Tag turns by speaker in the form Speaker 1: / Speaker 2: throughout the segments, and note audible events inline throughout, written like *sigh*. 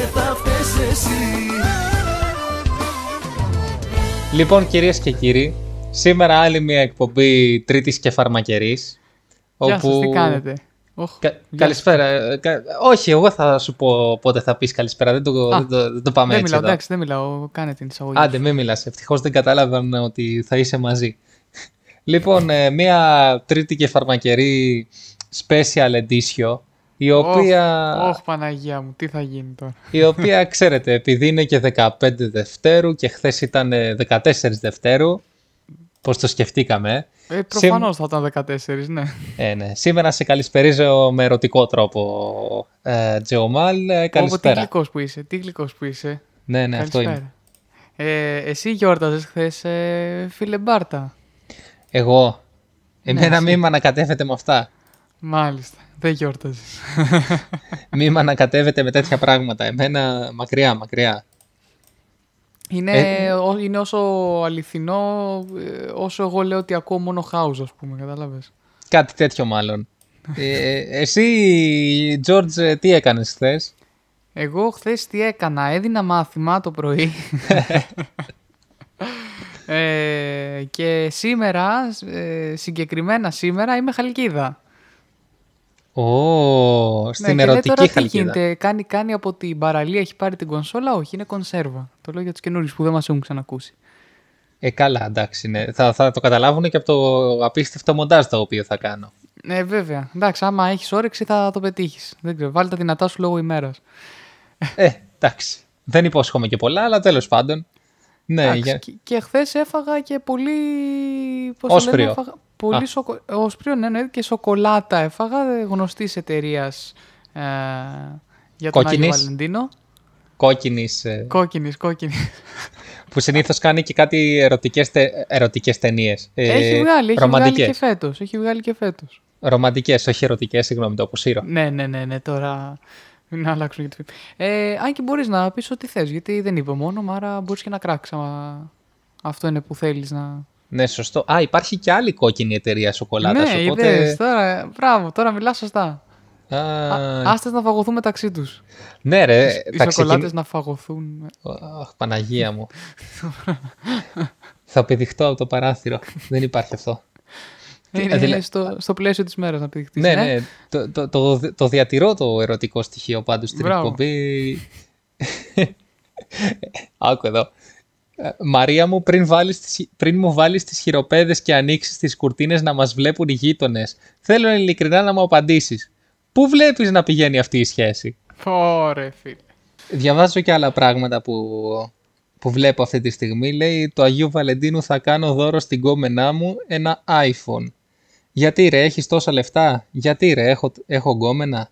Speaker 1: και θα φταίς εσύ
Speaker 2: Λοιπόν κυρίες και κύριοι, σήμερα άλλη μια εκπομπή τρίτης και φαρμακερής.
Speaker 3: Γεια σας, τι κάνετε; Οχ,
Speaker 2: Κα-
Speaker 3: γεια
Speaker 2: καλησπέρα. Ε, κα- Όχι, εγώ θα σου πω πότε θα πεις καλησπέρα. Δεν το,
Speaker 3: Α,
Speaker 2: δεν το, δεν το πάμε
Speaker 3: Δεν
Speaker 2: έτσι
Speaker 3: μιλάω,
Speaker 2: εδώ.
Speaker 3: εντάξει, δεν μιλάω. Κάνε την εισαγωγή.
Speaker 2: Άντε, μην μιλάς. Ευτυχώς δεν κατάλαβαν ότι θα είσαι μαζί. λοιπόν, ε, μια τρίτη και φαρμακερή special edition, η οποία,
Speaker 3: Ωχ, Παναγία μου, τι θα γίνει τώρα.
Speaker 2: η οποία *laughs* ξέρετε, επειδή είναι και 15 Δευτέρου και χθες ήταν ε, 14 Δευτέρου, πώς το σκεφτήκαμε,
Speaker 3: Ε, προφανώς θα ήταν 14, ναι.
Speaker 2: Ε, ναι. Σήμερα σε καλησπερίζω με ερωτικό τρόπο, ε, Τζεωμάλ. Ε,
Speaker 3: Όπω τι
Speaker 2: καλησπέρα.
Speaker 3: γλυκός που είσαι, τι γλυκός που είσαι.
Speaker 2: ναι, ναι, αυτό είναι.
Speaker 3: Καλησπέρα. Ε, εσύ γιόρταζες χθες, ε, φίλε Μπάρτα.
Speaker 2: Εγώ. Εμένα
Speaker 3: Ναι, εσύ.
Speaker 2: μη με ανακατεύετε με αυτά.
Speaker 3: Μάλιστα, δεν γιόρταζες.
Speaker 2: μη με ανακατεύετε με τέτοια πράγματα. Εμένα μακριά, μακριά.
Speaker 3: Είναι,
Speaker 2: Ε,
Speaker 3: ό- είναι όσο αληθινό ε, όσο εγώ λέω ότι ακούω μόνο house, ας πούμε, κατάλαβες.
Speaker 2: Κάτι τέτοιο μάλλον. ε, εσύ, Τζόρτζ, ε, τι έκανες χθες;
Speaker 3: Εγώ χθες τι έκανα, έδινα μάθημα το πρωί. *laughs* ε, και σήμερα, ε, συγκεκριμένα σήμερα, είμαι χαλκίδα.
Speaker 2: Ω, στην
Speaker 3: ναι, και λέει
Speaker 2: ερωτική
Speaker 3: τώρα τι
Speaker 2: χαλκίδα.
Speaker 3: γίνεται, κάνει, κάνει από την παραλία, έχει πάρει την κονσόλα, όχι, είναι κονσέρβα. Το λέω για τους καινούριους που δεν μας έχουν ξανακούσει.
Speaker 2: Ε, καλά, εντάξει. Ναι. Θα, θα το καταλάβουν και από το απίστευτο μοντάζ το οποίο θα κάνω.
Speaker 3: Ναι, βέβαια. Εντάξει, άμα έχεις όρεξη θα το πετύχεις. Δεν ξέρω, βάλει τα δυνατά σου λόγω ημέρας.
Speaker 2: Ε, εντάξει. Δεν υπόσχομαι και πολλά, αλλά τέλος πάντων. Ναι,
Speaker 3: Εντάξει,
Speaker 2: για...
Speaker 3: και, και χθες έφαγα και πολύ. Πώς το
Speaker 2: Όσπριο.
Speaker 3: λένε, έφαγα, πολύ
Speaker 2: Α.
Speaker 3: σοκο... Όσπριο, ναι, ναι, και σοκολάτα έφαγα γνωστής εταιρείας ε, για τον Άγιο
Speaker 2: Κόκκινης.
Speaker 3: Βαλεντίνο.
Speaker 2: κόκκινης ε,
Speaker 3: Κόκκινης, κόκκινης.
Speaker 2: που συνήθως κάνει και κάτι ερωτικές, τε, ερωτικές ταινίες. Ε,
Speaker 3: έχει βγάλει, έχει βγάλει
Speaker 2: ρομαντικές.
Speaker 3: και φέτος. Έχει βγάλει και φέτος.
Speaker 2: Ρομαντικές, όχι ερωτικές, συγγνώμη, το αποσύρω.
Speaker 3: Ναι, ναι, ναι, ναι, τώρα. *laughs* Να αλλάξουμε για τη φήμη. Ε, αν και μπορείς να πεις ό,τι θες, γιατί δεν είπε μόνο, άρα μπορείς και να κράξεις. άμα Αυτό είναι που θέλεις να.
Speaker 2: Ναι, σωστό. Α, υπάρχει και άλλη κόκκινη εταιρεία σοκολάτας,
Speaker 3: ναι,
Speaker 2: οπότε...
Speaker 3: είδες, τώρα. Μπράβο, τώρα μιλάς σωστά.
Speaker 2: Α,
Speaker 3: Άστε να φαγωθούν μεταξύ τους.
Speaker 2: ναι ρε,
Speaker 3: Οι
Speaker 2: θα
Speaker 3: σοκολάτες
Speaker 2: ξεκινήσω...
Speaker 3: να φαγωθούν.
Speaker 2: Αχ, Παναγία μου. *laughs* θα πηδηχτώ από το παράθυρο. Δεν υπάρχει αυτό.
Speaker 3: Είναι,
Speaker 2: δηλα-
Speaker 3: είναι στο, στο πλαίσιο της μέρας να πηδηχτείς.
Speaker 2: ναι,
Speaker 3: ε.
Speaker 2: ναι, το, το, το, το διατηρώ το ερωτικό στοιχείο πάντως στην
Speaker 3: Μπράβο.
Speaker 2: εκπομπή. Άκου εδώ. Ε, Μαρία μου, πριν, βάλεις τις, πριν μου βάλεις τις χειροπέδες και ανοίξεις τις κουρτίνες να μας βλέπουν οι γείτονες, θέλω ειλικρινά να μου απαντήσεις. Πού βλέπεις να πηγαίνει αυτή η σχέση;
Speaker 3: Ωρε φίλε.
Speaker 2: Διαβάζω και άλλα πράγματα που, που βλέπω αυτή τη στιγμή. Λέει το Αγίου Βαλεντίνου θα κάνω δώρο στην κόμενά μου ένα iPhone. Γιατί ρε, έχεις τόσα λεφτά; Γιατί ρε, έχω, έχω γκόμενα;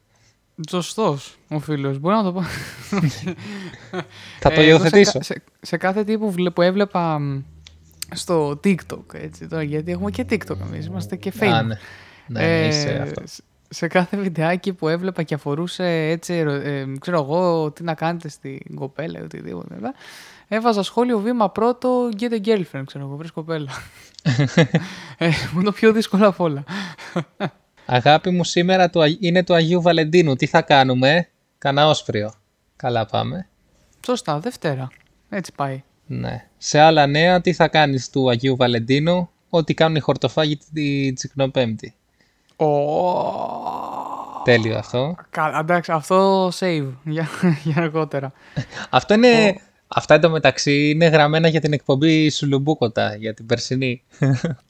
Speaker 3: Σωστός ο φίλος. Μπορεί να το πω. *laughs*
Speaker 2: Θα το
Speaker 3: Ε, εγώ
Speaker 2: υιοθετήσω.
Speaker 3: Σε, κα- σε, σε κάθε τι που, βλέ- που έβλεπα μ, στο TikTok, έτσι, τώρα, γιατί έχουμε και TikTok εμείς, είμαστε και Facebook.
Speaker 2: Α, ναι. Ναι,
Speaker 3: Ε,
Speaker 2: είσαι αυτό.
Speaker 3: σε- σε κάθε βιντεάκι που έβλεπα και αφορούσε έτσι, ερω- ε, ξέρω εγώ, τι να κάνετε στην κοπέλα ή οτιδήποτε. βέβαια, Έβαζα σχόλιο βήμα πρώτο, get a girlfriend, ξέρω εγώ, βρες κοπέλα. Ε, μου είναι το πιο δύσκολο απ' όλα.
Speaker 2: Αγάπη μου, σήμερα το, Αγ- είναι το Αγίου Βαλεντίνου. Τι θα κάνουμε. Κανά όσπριο. Καλά πάμε.
Speaker 3: Σωστά, Δευτέρα. Έτσι πάει.
Speaker 2: Ναι. Σε άλλα νέα, τι θα κάνεις του Αγίου Βαλεντίνου; Ό,τι κάνουν οι χορτοφάγοι την Τσικνοπέμπτη. Τέλειο αυτό.
Speaker 3: Καλά, εντάξει, αυτό save για, *laughs* για αργότερα.
Speaker 2: Αυτό είναι... Αυτά εντωμεταξύ είναι γραμμένα για την εκπομπή Σουλουμπούκοτα, για την περσινή.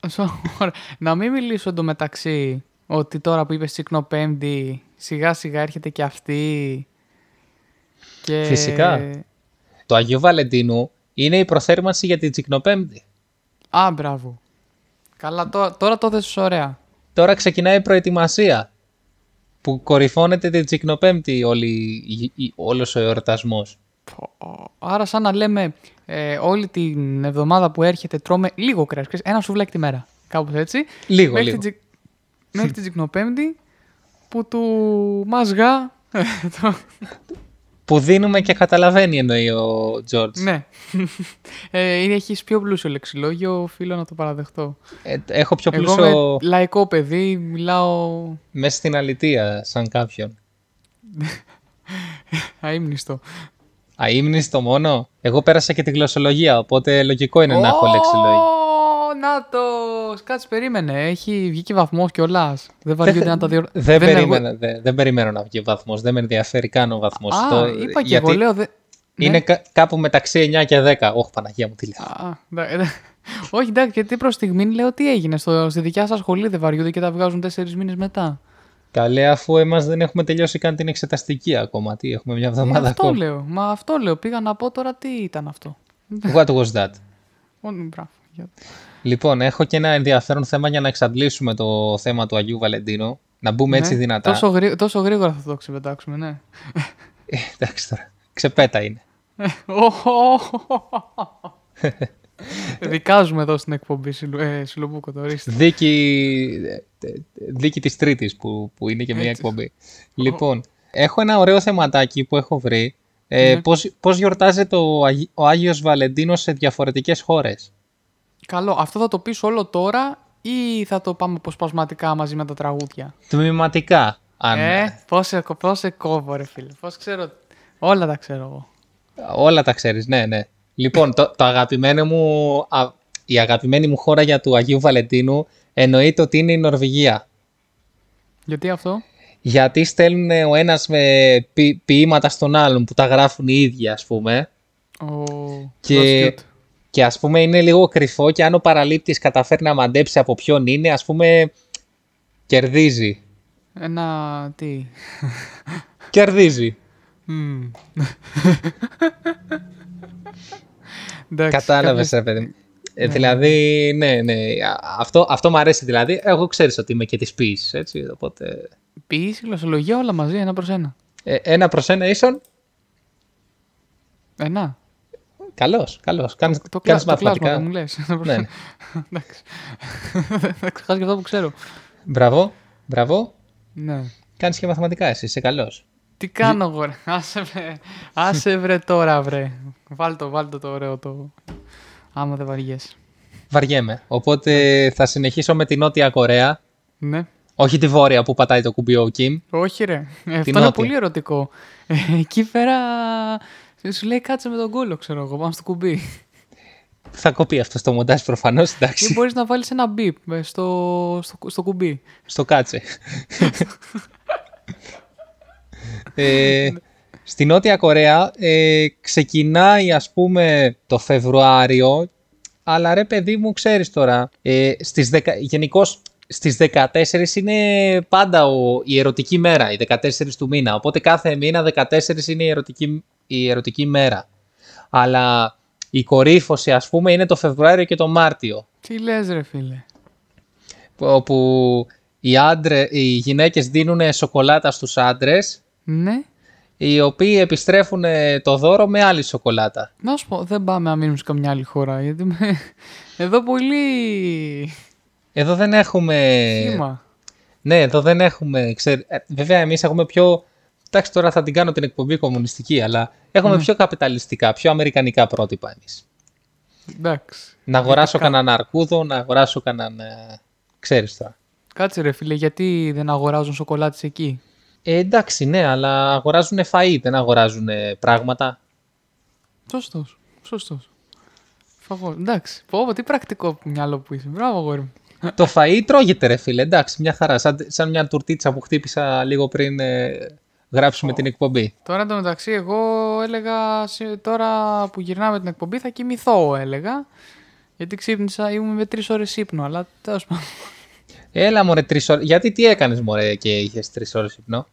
Speaker 3: Σο- ωραία. Να μην μιλήσω εντωμεταξύ ότι τώρα που είπες Τσικνό Πέμπτη, σιγά σιγά έρχεται και αυτή. Και...
Speaker 2: Φυσικά. το Αγίου Βαλεντίνου είναι η προθέρμανση για την Τσικνοπέμπτη.
Speaker 3: Α, μπράβο. Καλά, τώρα, τώρα το έθεσες ωραία.
Speaker 2: Τώρα ξεκινάει η προετοιμασία που κορυφώνεται την Τσικνοπέμπτη όλη, η- η- όλος ο εορτασμός.
Speaker 3: Πω. Άρα σαν να λέμε ε, όλη την εβδομάδα που έρχεται τρώμε λίγο κρέας, ξέρεις, ένα σουβλάκι τη μέρα. Κάπως έτσι.
Speaker 2: Λίγο,
Speaker 3: μέχρι
Speaker 2: λίγο.
Speaker 3: Την, Τσικ- μέχρι την Τσικνοπέμπτη που του μάζγα... το-
Speaker 2: Που δίνουμε και καταλαβαίνει εννοεί ο Τζόρτζ.
Speaker 3: ναι. ε, είναι, έχεις πιο πλούσιο λεξιλόγιο, οφείλω να το παραδεχτώ.
Speaker 2: Ε, έχω πιο
Speaker 3: Εγώ
Speaker 2: πλούσιο
Speaker 3: είμαι λαϊκό παιδί, μιλάω...
Speaker 2: μέσα στην αλητεία σαν κάποιον. *laughs*
Speaker 3: Αείμνηστο.
Speaker 2: Αείμνηστο μόνο. Εγώ πέρασα και τη γλωσσολογία, οπότε λογικό είναι να έχω λεξιλόγια.
Speaker 3: Ω, Να τος! Κάτσε, περίμενε. Έχει βγει και βαθμός κιόλας. Δεν βαριούνται να τα διορ...
Speaker 2: Δεν,
Speaker 3: είναι
Speaker 2: περίμενα, δεν, δεν περιμένω να βγει βαθμός. Δεν με ενδιαφέρει καν ο βαθμός.
Speaker 3: Α, είπα και εγώ, λέω. Δε...
Speaker 2: Είναι
Speaker 3: Ναι.
Speaker 2: κα- κάπου μεταξύ 9 και 10. Όχι, Παναγία μου, τι λέω.
Speaker 3: Α, ναι, ναι. Όχι, εντάξει, γιατί προς στιγμή λέω τι έγινε. Στο, στη δικιά σας σχολή δεν βαριούνται και τα βγάζουν τέσσερις μήνες μετά.
Speaker 2: Καλέ, αφού εμάς δεν έχουμε τελειώσει καν την εξεταστική ακόμα. Τι, έχουμε μια
Speaker 3: Ε,
Speaker 2: εβδομάδα
Speaker 3: αυτό
Speaker 2: ακόμα.
Speaker 3: λέω. Μα αυτό λέω. Πήγα να πω τώρα τι ήταν αυτό.
Speaker 2: What was that?
Speaker 3: Ω, Μπράβο. Για-
Speaker 2: Λοιπόν, έχω και ένα ενδιαφέρον θέμα για να εξαντλήσουμε το θέμα του Αγίου Βαλεντίνου. Να μπούμε έτσι
Speaker 3: Ναι,
Speaker 2: δυνατά.
Speaker 3: Τόσο, γρή- τόσο γρήγορα θα το ξεπετάξουμε, ναι.
Speaker 2: Ε, εντάξει τώρα. Ξεπέτα είναι. *laughs* *laughs* *laughs*
Speaker 3: Δικάζουμε εδώ στην εκπομπή Σιλου- ε, Σιλομπούκο, το ορίστε.
Speaker 2: Δίκη, ε, δίκη της Τρίτης που, που είναι και μια
Speaker 3: Έτσι.
Speaker 2: εκπομπή. Λοιπόν, έχω ένα ωραίο θεματάκι που έχω βρει. Ε,
Speaker 3: Ναι.
Speaker 2: πώς, πώς γιορτάζεται ο, Αγί- ο Άγιος Βαλεντίνος σε διαφορετικές χώρες;
Speaker 3: Καλό. Αυτό θα το πεις όλο τώρα ή θα το πάμε αποσπασματικά μαζί με τα τραγούδια;
Speaker 2: Τμηματικά. Αν,
Speaker 3: Ε, πώς σε, πώς σε κόβω ρε φίλε. Πώς ξέρω. Όλα τα ξέρω εγώ.
Speaker 2: Όλα τα ξέρεις, ναι, ναι. Λοιπόν, το, το αγαπημένο μου, α, η αγαπημένη μου χώρα για του Αγίου Βαλεντίνου εννοείται ότι είναι η Νορβηγία.
Speaker 3: Γιατί αυτό;
Speaker 2: Γιατί στέλνουν ο ένας με ποι- ποίηματα στον άλλον που τα γράφουν οι ίδιοι, ας πούμε.
Speaker 3: Ο...
Speaker 2: Και,
Speaker 3: that's cute.
Speaker 2: και ας πούμε είναι λίγο κρυφό και αν ο παραλήπτης καταφέρει να μαντέψει από ποιον είναι, ας πούμε κερδίζει.
Speaker 3: Ένα... τι;
Speaker 2: Κερδίζει.
Speaker 3: Μμμ. Εντάξει,
Speaker 2: Κατάλαβες
Speaker 3: κάποιες-
Speaker 2: ρε παιδί μου. Ε, δηλαδή, ναι, ναι. α- Αυτό, αυτό μου αρέσει δηλαδή. Εγώ ξέρεις ότι είμαι και της ποιήσης, έτσι, οπότε...
Speaker 3: Ποιήση, γλωσσολογία, όλα μαζί, ένα προς ένα.
Speaker 2: Ε, ένα προς ένα ίσον,
Speaker 3: Ένα.
Speaker 2: καλός, καλός. Κάνεις,
Speaker 3: Το,
Speaker 2: κάνεις
Speaker 3: κλάσμα, το κλάσμα
Speaker 2: μαθηματικά.
Speaker 3: δεν μου λες. Ένα προς
Speaker 2: Ναι,
Speaker 3: ένα.
Speaker 2: ναι. *laughs*
Speaker 3: Εντάξει. Θα ξεχάσεις και αυτό που ξέρω.
Speaker 2: Μπράβο, μπράβο.
Speaker 3: Ναι.
Speaker 2: Κάνεις και μαθηματικά εσύ, είσαι καλός.
Speaker 3: Τι κάνω εγώ ρε; Άσε, βρε. Άσε βρε τώρα βρε. Βάλτο, βάλτο το ωραίο το. Άμα δεν βαριέσαι.
Speaker 2: Βαριέμαι. Οπότε θα συνεχίσω με την Νότια Κορέα.
Speaker 3: Ναι.
Speaker 2: Όχι τη Βόρεια που πατάει το κουμπί ο Κιμ.
Speaker 3: Όχι ρε. Ε, Αυτό
Speaker 2: νότια.
Speaker 3: είναι πολύ ερωτικό. Ε, εκεί πέρα σου λέει κάτσε με τον κόλλο ξέρω εγώ πάνω στο κουμπί.
Speaker 2: Θα κοπεί αυτό στο μοντάζ προφανώς,
Speaker 3: Ή
Speaker 2: εντάξει.
Speaker 3: μπορείς να βάλεις ένα μπιπ ε, στο, στο, στο κουμπί.
Speaker 2: Στο κάτσε. *laughs* ε, στη Νότια Κορέα ε, ξεκινάει ας πούμε το Φεβρουάριο αλλά ρε παιδί μου ξέρεις τώρα ε, στις δεκα... γενικώς στις 14 είναι πάντα ο... η ερωτική μέρα, οι 14 του μήνα οπότε κάθε μήνα 14 είναι η ερωτική, η ερωτική μέρα αλλά η κορύφωση ας πούμε είναι το Φεβρουάριο και το Μάρτιο
Speaker 3: Τι λες ρε φίλε;
Speaker 2: όπου οι, άντρε, οι γυναίκες δίνουν σοκολάτα στους άντρες
Speaker 3: Ναι.
Speaker 2: οι οποίοι επιστρέφουν ε, το δώρο με άλλη σοκολάτα.
Speaker 3: Να σου πω, δεν πάμε να μείνουμε σε καμιά άλλη χώρα. Γιατί με... εδώ πολύ
Speaker 2: Εδώ δεν έχουμε...
Speaker 3: κύμα.
Speaker 2: Ναι, εδώ δεν έχουμε... Ξέρ... ε, βέβαια εμείς έχουμε πιο... Εντάξει τώρα θα την κάνω την εκπομπή κομμουνιστική, αλλά έχουμε πιο καπιταλιστικά, πιο αμερικανικά πρότυπα εμείς.
Speaker 3: Εντάξει.
Speaker 2: Να αγοράσω κανέναν αρκούδο, να αγοράσω κανέναν... ε, Ξέρεις τώρα.
Speaker 3: Κάτσε ρε φίλε, γιατί δεν αγοράζουν σοκολάτες εκεί;
Speaker 2: Ε, εντάξει, ναι, αλλά αγοράζουν φαΐ, δεν αγοράζουν πράγματα.
Speaker 3: Σωστός. Σωστός. Φαγός. Εντάξει. Πω, πω, τι πρακτικό μυαλό που είσαι. Μπράβο, αγόρι μου.
Speaker 2: Το φαΐ τρώγεται ρε φίλε, εντάξει, μια χαρά. Σαν, σαν μια τουρτίτσα που χτύπησα λίγο πριν ε, γράψουμε την εκπομπή.
Speaker 3: Τώρα εντωμεταξύ, εγώ έλεγα σε- τώρα που γυρνάμε την εκπομπή θα κοιμηθώ, έλεγα. Γιατί ξύπνησα, ήμουν με τρεις ώρες ύπνο, αλλά τέλος πάντων.
Speaker 2: Έλα μωρέ τρεις ώρες. Γιατί τι έκανες μωρέ και είχες τρεις ώρες ύπνο;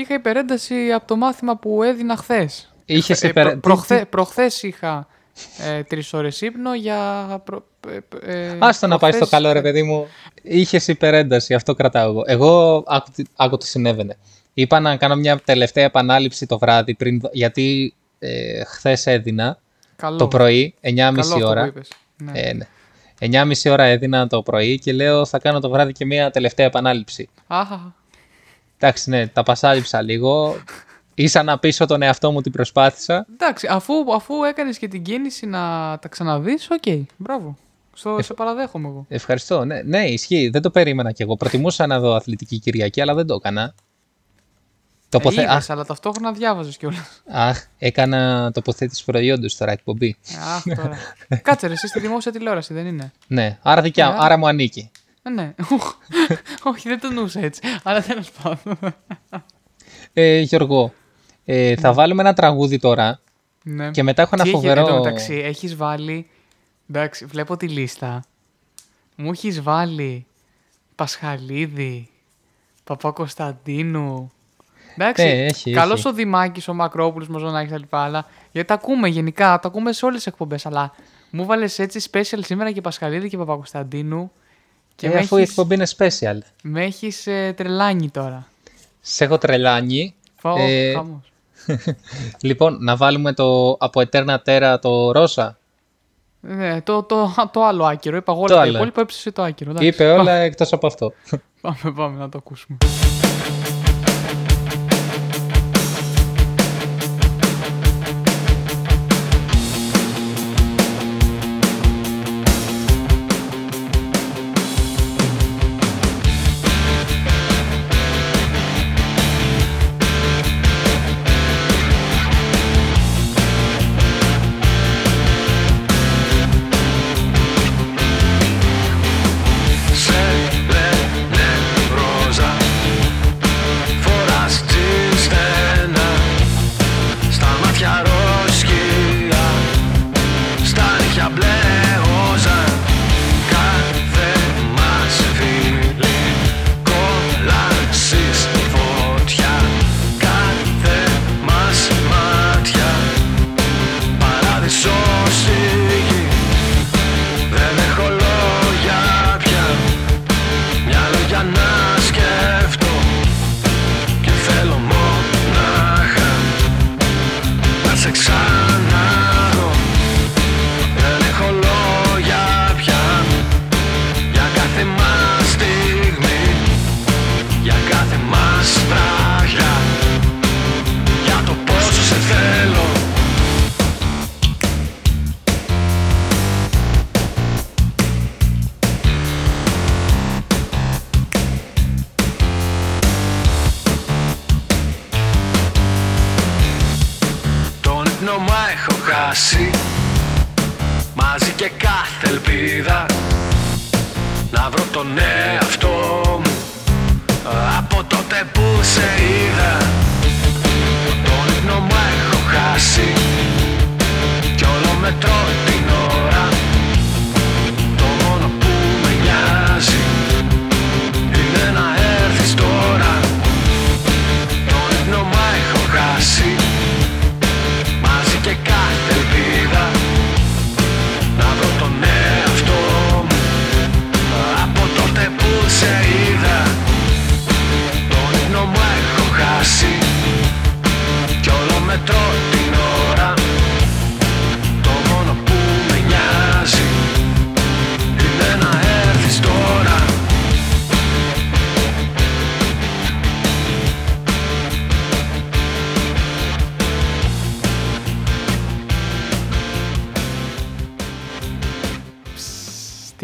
Speaker 3: Είχα υπερένταση από το μάθημα που έδινα χθες.
Speaker 2: Είχες
Speaker 3: Ε,
Speaker 2: υπερ...
Speaker 3: προ-
Speaker 2: τι-
Speaker 3: προχθέ-
Speaker 2: τι-
Speaker 3: προχθές είχα ε, τρεις ώρες ύπνο για... Προ, ε, ε,
Speaker 2: Άστο να πάει στο
Speaker 3: προχθές-
Speaker 2: καλό ρε παιδί μου. Είχες υπερένταση, αυτό κρατάω εγώ. Εγώ άκου, τι- άκου τι συνέβαινε. Είπα να κάνω μια τελευταία επανάληψη το βράδυ πριν, δω- γιατί ε, χθες έδινα
Speaker 3: Καλό.
Speaker 2: το πρωί, 9.30
Speaker 3: Καλό αυτό που
Speaker 2: ώρα.
Speaker 3: είπες. Ναι.
Speaker 2: Ε, ναι. 9.30 ώρα έδινα το πρωί και λέω θα κάνω το βράδυ και μια τελευταία επανάληψη.
Speaker 3: Αχα.
Speaker 2: Εντάξει, ναι, τα πασάλιψα λίγο. Ίσα να πείσω τον εαυτό μου την προσπάθησα.
Speaker 3: Εντάξει, αφού, αφού έκανες και την κίνηση να τα ξαναδείς, οκ, μπράβο. Στο, σε παραδέχομαι εγώ.
Speaker 2: Ευχαριστώ. Ναι, ναι, ισχύει. Δεν το περίμενα κι εγώ. Προτιμούσα να δω αθλητική Κυριακή, αλλά δεν το έκανα. Τοποθε...
Speaker 3: Ε, είδες,
Speaker 2: Αχ,
Speaker 3: αλλά ταυτόχρονα διάβαζες κιόλας.
Speaker 2: αχ, έκανα τοποθέτηση προϊόντος τώρα εκπομπή.
Speaker 3: Αχ, τώρα. Κάτσε ρε, εσύ στη δημόσια τηλεόραση δεν είναι;
Speaker 2: Ναι, άρα, δικιά,
Speaker 3: Ε,
Speaker 2: άρα μου ανήκει.
Speaker 3: Ε, ναι. Όχι, δεν το εννοούσα έτσι. Αλλά τέλος πάντων.
Speaker 2: Ε, Γιώργο, ε, θα βάλουμε ένα τραγούδι τώρα
Speaker 3: Ναι.
Speaker 2: και μετά έχω ένα
Speaker 3: Τι έχει-
Speaker 2: φοβερό...
Speaker 3: Εν τω μεταξύ, έχεις βάλει. Εντάξει, βλέπω τη λίστα. Μου έχεις βάλει Πασχαλίδη, Παπα-Κωνσταντίνου. Εντάξει,
Speaker 2: Ναι, έχει,
Speaker 3: καλός
Speaker 2: έχει.
Speaker 3: ο Δημάκης, ο Μακρόπουλος, Μαζονάκης τα λοιπά, αλλά γιατί τα ακούμε γενικά, τα ακούμε σε όλες τις εκπομπές, αλλά μου βάλες έτσι special σήμερα και Πασχαλίδη και Παπα-Κωνσταντίνου και
Speaker 2: Ε,
Speaker 3: με,
Speaker 2: αφού η
Speaker 3: έχεις,
Speaker 2: εκπομπή είναι special.
Speaker 3: με έχεις ε, τρελάνει τώρα.
Speaker 2: Σε έχω τρελάνει.
Speaker 3: Φάω,
Speaker 2: Ε,
Speaker 3: χαμός. *laughs*
Speaker 2: Λοιπόν, να βάλουμε το από Eterna Terra το Ρώσα.
Speaker 3: Ναι, το, το, το άλλο άκυρο. Είπα εγώ
Speaker 2: Το
Speaker 3: όλα τα
Speaker 2: άλλο.
Speaker 3: υπόλοιπα, έψησε το άκυρο. εντάξει.
Speaker 2: Είπε όλα εκτός από αυτό. *laughs*
Speaker 3: Πάμε, πάμε να το ακούσουμε.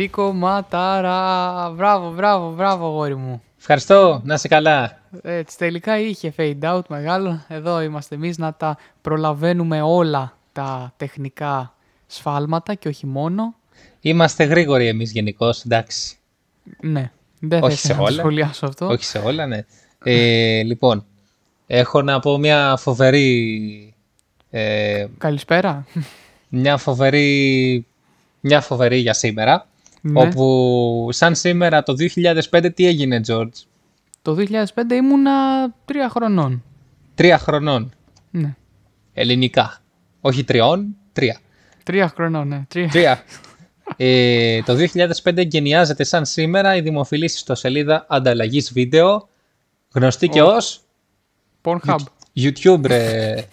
Speaker 3: Τι κομματάρα. Μπράβο, μπράβο, μπράβο, γόρι μου.
Speaker 2: Ευχαριστώ, να είσαι καλά.
Speaker 3: Έτσι, τελικά είχε fade out μεγάλο. Εδώ είμαστε εμείς να τα προλαβαίνουμε όλα τα τεχνικά σφάλματα και όχι μόνο.
Speaker 2: Είμαστε γρήγοροι εμείς γενικώς, εντάξει.
Speaker 3: Ναι, δεν
Speaker 2: Όχι
Speaker 3: θα
Speaker 2: σε
Speaker 3: ήθελα να το
Speaker 2: όλα.
Speaker 3: σχολιάσω αυτό.
Speaker 2: Όχι σε όλα, ναι. Ε, λοιπόν, έχω να πω μια φοβερή... Ε,
Speaker 3: Καλησπέρα.
Speaker 2: μια φοβερή... Μια φοβερή για σήμερα.
Speaker 3: Ναι.
Speaker 2: Όπου σαν σήμερα το 2005 τι έγινε, George.
Speaker 3: Το 2005 ήμουνα τρία χρονών.
Speaker 2: Τρία χρονών.
Speaker 3: Ναι.
Speaker 2: Ελληνικά. Όχι τριών, τρία.
Speaker 3: Τρία χρονών, ναι. Τρία.
Speaker 2: Τρία. *laughs* ε, το 2005 εγκαινιάζεται σαν σήμερα η δημοφιλής ιστοσελίδα ανταλλαγής βίντεο, γνωστή και ως
Speaker 3: Pornhub.
Speaker 2: YouTube, ρε. *laughs*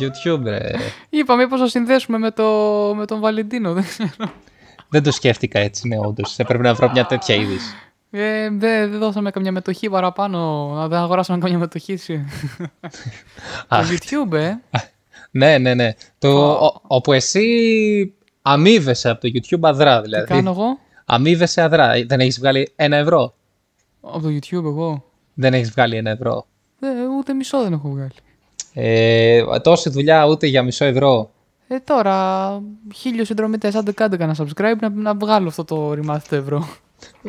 Speaker 2: YouTube, ρε.
Speaker 3: Είπα μήπως θα συνδέσουμε με, το, με τον Βαλεντίνο. Δεν ξέρω.
Speaker 2: Δεν το σκέφτηκα έτσι, ναι, όντως. Έπρεπε να βρω μια τέτοια είδηση.
Speaker 3: Ε, δεν δεν δώσαμε καμιά μετοχή παραπάνω. Να δεν αγοράσαμε καμιά μετοχή. σε- *laughs* Το
Speaker 2: Αχ,
Speaker 3: YouTube, ε.
Speaker 2: ναι, ναι, ναι. Το, ο- όπου εσύ αμείβεσαι από το YouTube αδρά, δηλαδή.
Speaker 3: Τι κάνω εγώ;
Speaker 2: Αμείβεσαι αδρά. Δεν έχεις βγάλει ένα ευρώ;
Speaker 3: Από το YouTube εγώ.
Speaker 2: Δεν έχεις βγάλει ένα ευρώ;
Speaker 3: Ε, ούτε μισό δεν έχω βγάλει.
Speaker 2: Ε, τόση δουλειά ούτε για μισό ευρώ.
Speaker 3: Ε, τώρα, χίλιο συνδρομητές, άντε κάντε κανένα subscribe να, να βγάλω αυτό το ρημάδι το ευρώ.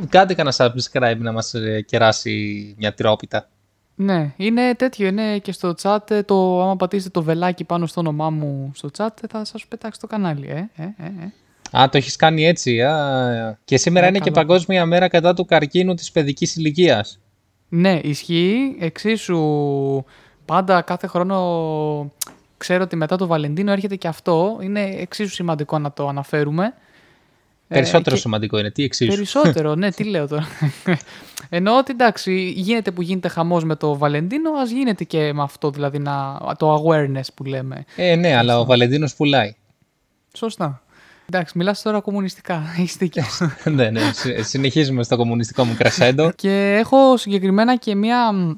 Speaker 2: Κάντε κανένα subscribe να μας ε, κεράσει μια τυρόπιτα.
Speaker 3: Ναι, είναι τέτοιο, είναι και στο chat, ε, το, άμα πατήσετε το βελάκι πάνω στο όνομά μου στο chat, ε, θα σας πετάξει το κανάλι, ε, ε, ε, ε.
Speaker 2: Α, το έχεις κάνει έτσι. Α. Και σήμερα
Speaker 3: Ε,
Speaker 2: είναι και
Speaker 3: καλά.
Speaker 2: Παγκόσμια Μέρα κατά του καρκίνου της παιδικής ηλικίας.
Speaker 3: Ναι, ισχύει, εξίσου πάντα κάθε χρόνο ξέρω ότι μετά το Βαλεντίνο έρχεται και αυτό, είναι εξίσου σημαντικό να το αναφέρουμε. Ε,
Speaker 2: Περισσότερο
Speaker 3: και-
Speaker 2: σημαντικό είναι. Τι εξίσου;
Speaker 3: Περισσότερο, ναι, τι *laughs* λέω τώρα. Εννοώ ότι εντάξει, γίνεται που γίνεται χαμός με το Βαλεντίνο, ας γίνεται και με αυτό, δηλαδή να, το awareness που λέμε.
Speaker 2: Ε, ναι, αλλά ο Βαλεντίνος πουλάει.
Speaker 3: Σωστά. Εντάξει, μιλάς τώρα κομμουνιστικά, *laughs* έχεις δίκιο. *laughs*
Speaker 2: ναι, ναι. συ- Συνεχίζουμε στο κομμουνιστικό μου κρασέντο.
Speaker 3: και έχω συγκεκριμένα και μία μ,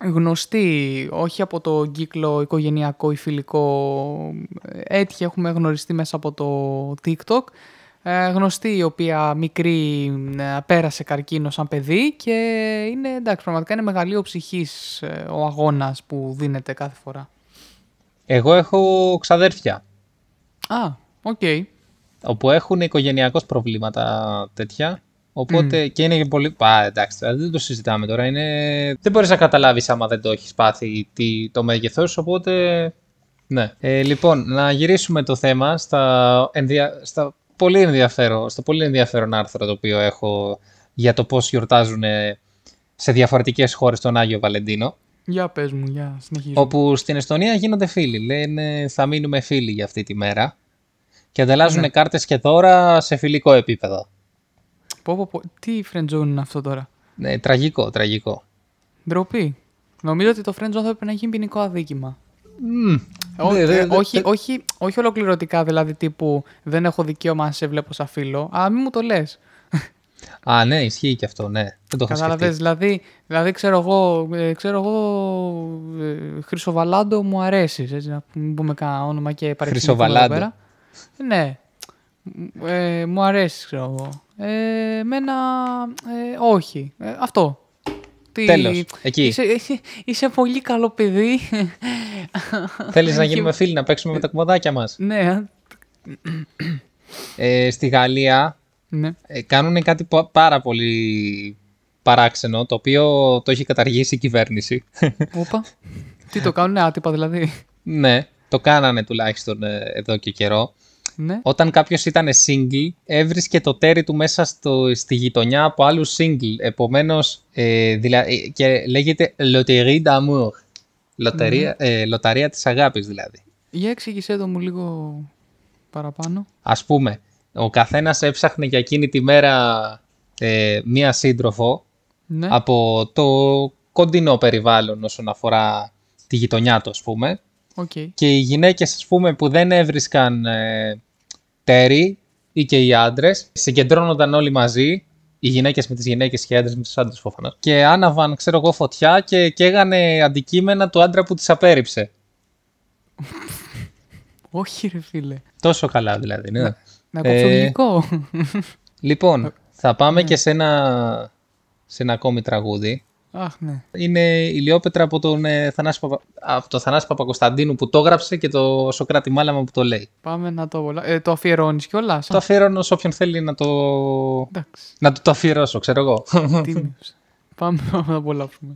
Speaker 3: γνωστή, όχι από το κύκλο οικογενειακό ή φιλικό, ε, έτυχε, έχουμε γνωριστεί μέσα από το TikTok, ε, γνωστή η οποία μικρή ε, πέρασε καρκίνο σαν παιδί και είναι εντάξει πραγματικά είναι μεγαλείο ψυχής ε, ο αγώνας που δίνεται κάθε φορά.
Speaker 2: Εγώ έχω ξαδέρφια,
Speaker 3: Α, οκ.
Speaker 2: όπου έχουν οικογενειακώς προβλήματα τέτοια. Οπότε και είναι και πολύ. Α, εντάξει, δηλαδή δεν το συζητάμε τώρα. Είναι... Δεν μπορείς να καταλάβεις άμα δεν το έχεις πάθει τι, το μέγεθος. Οπότε. Ναι. Ε, λοιπόν, να γυρίσουμε το θέμα στα, ενδια... στα πολύ ενδιαφέρον, στο πολύ ενδιαφέρον άρθρο το οποίο έχω για το πώς γιορτάζουν ε, σε διαφορετικές χώρες τον Άγιο Βαλεντίνο.
Speaker 3: Για πες μου, για συνεχίζω.
Speaker 2: Όπου στην Εστονία γίνονται φίλοι. Λένε θα μείνουμε φίλοι για αυτή τη μέρα. Και ανταλλάζουν
Speaker 3: Ναι.
Speaker 2: κάρτες και τώρα σε φιλικό επίπεδο.
Speaker 3: Πω, πω, πω. Τι friend zone είναι αυτό τώρα;
Speaker 2: Ναι, τραγικό, τραγικό.
Speaker 3: Ντροπή. Νομίζω ότι το friend zone θα έπρεπε να γίνει ποινικό αδίκημα.
Speaker 2: Μμ.
Speaker 3: Ό,
Speaker 2: Δε-
Speaker 3: ε,
Speaker 2: δε- δε-
Speaker 3: όχι,
Speaker 2: δε-
Speaker 3: όχι, όχι ολοκληρωτικά, δηλαδή τύπου δεν έχω δικαίωμα να σε βλέπω σαν φίλο. Α, μην μου το λες.
Speaker 2: Α, ναι, ισχύει και αυτό, ναι. Δεν το είχα
Speaker 3: Κατάλαβες.
Speaker 2: σκεφτεί.
Speaker 3: Δηλαδή, δηλαδή, ξέρω εγώ, ε, ξέρω εγώ ε, Χρυσοβαλάντο μου αρέσεις. Έτσι, να μην πούμε κανένα όνομα και παρεξηγηθούμε εδώ
Speaker 2: Χρυσοβαλάντο.
Speaker 3: πέρα. Ναι. Ε, μου αρέσεις, ξέρω εγώ. Ε, εμένα, ε, όχι. Ε, αυτό. Τι-
Speaker 2: Τέλος, εκεί.
Speaker 3: Είσαι, είσαι, είσαι πολύ καλό παιδί.
Speaker 2: Θέλεις να γίνουμε φίλοι, να παίξουμε με τα κουμαδάκια μας;
Speaker 3: ναι,
Speaker 2: Ε, στη Γαλλία
Speaker 3: ναι.
Speaker 2: ε, κάνουν κάτι πα- πάρα πολύ παράξενο, το οποίο το έχει καταργήσει η κυβέρνηση.
Speaker 3: Όπα. Τι το κάνουν άτυπα δηλαδή;
Speaker 2: ναι, το κάνανε τουλάχιστον ε, εδώ και καιρό.
Speaker 3: Ναι.
Speaker 2: Όταν κάποιος ήταν single, έβρισκε το τέρι του μέσα στο, στη γειτονιά από άλλους single. Επομένως, ε, δηλα- ε, και λέγεται loterie d'amour. Λοταρία, ε, λοταρία της αγάπης δηλαδή.
Speaker 3: Για εξήγησέ το μου λίγο παραπάνω.
Speaker 2: Ας πούμε, ο καθένας έψαχνε για εκείνη τη μέρα ε, μία σύντροφο
Speaker 3: Ναι.
Speaker 2: από το κοντινό περιβάλλον όσον αφορά τη γειτονιά του, ας πούμε.
Speaker 3: Οκ.
Speaker 2: Και οι γυναίκες, ας πούμε, που δεν έβρισκαν ε, ταίρι ή και οι άντρες, συγκεντρώνονταν όλοι μαζί, οι γυναίκες με τις γυναίκες και οι άντρες με τους άντρες προφανώς, και άναβαν, ξέρω εγώ, φωτιά και καίγανε αντικείμενα του άντρα που τις απέρριψε.
Speaker 3: Όχι ρε φίλε.
Speaker 2: Τόσο καλά δηλαδή, ναι.
Speaker 3: Να κόψω
Speaker 2: Ε,
Speaker 3: γλυκό.
Speaker 2: Λοιπόν, θα πάμε και σε ένα, σε ένα ακόμη τραγούδι.
Speaker 3: Αχ ναι.
Speaker 2: Είναι η Λιόπετρα από τον, ε, Θανάση, Παπα... από τον Θανάση Παπακοσταντίνου που το έγραψε και το Σοκράτη Μάλαμα που το λέει.
Speaker 3: Πάμε να το απολα... ε, Το αφιερώνεις κιόλας.
Speaker 2: Το αφιερώνω σε όποιον θέλει να το,
Speaker 3: Εντάξει.
Speaker 2: να του το αφιερώσω, ξέρω εγώ.
Speaker 3: Τίμιος. πάμε, *laughs* πάμε να απολαύσουμε.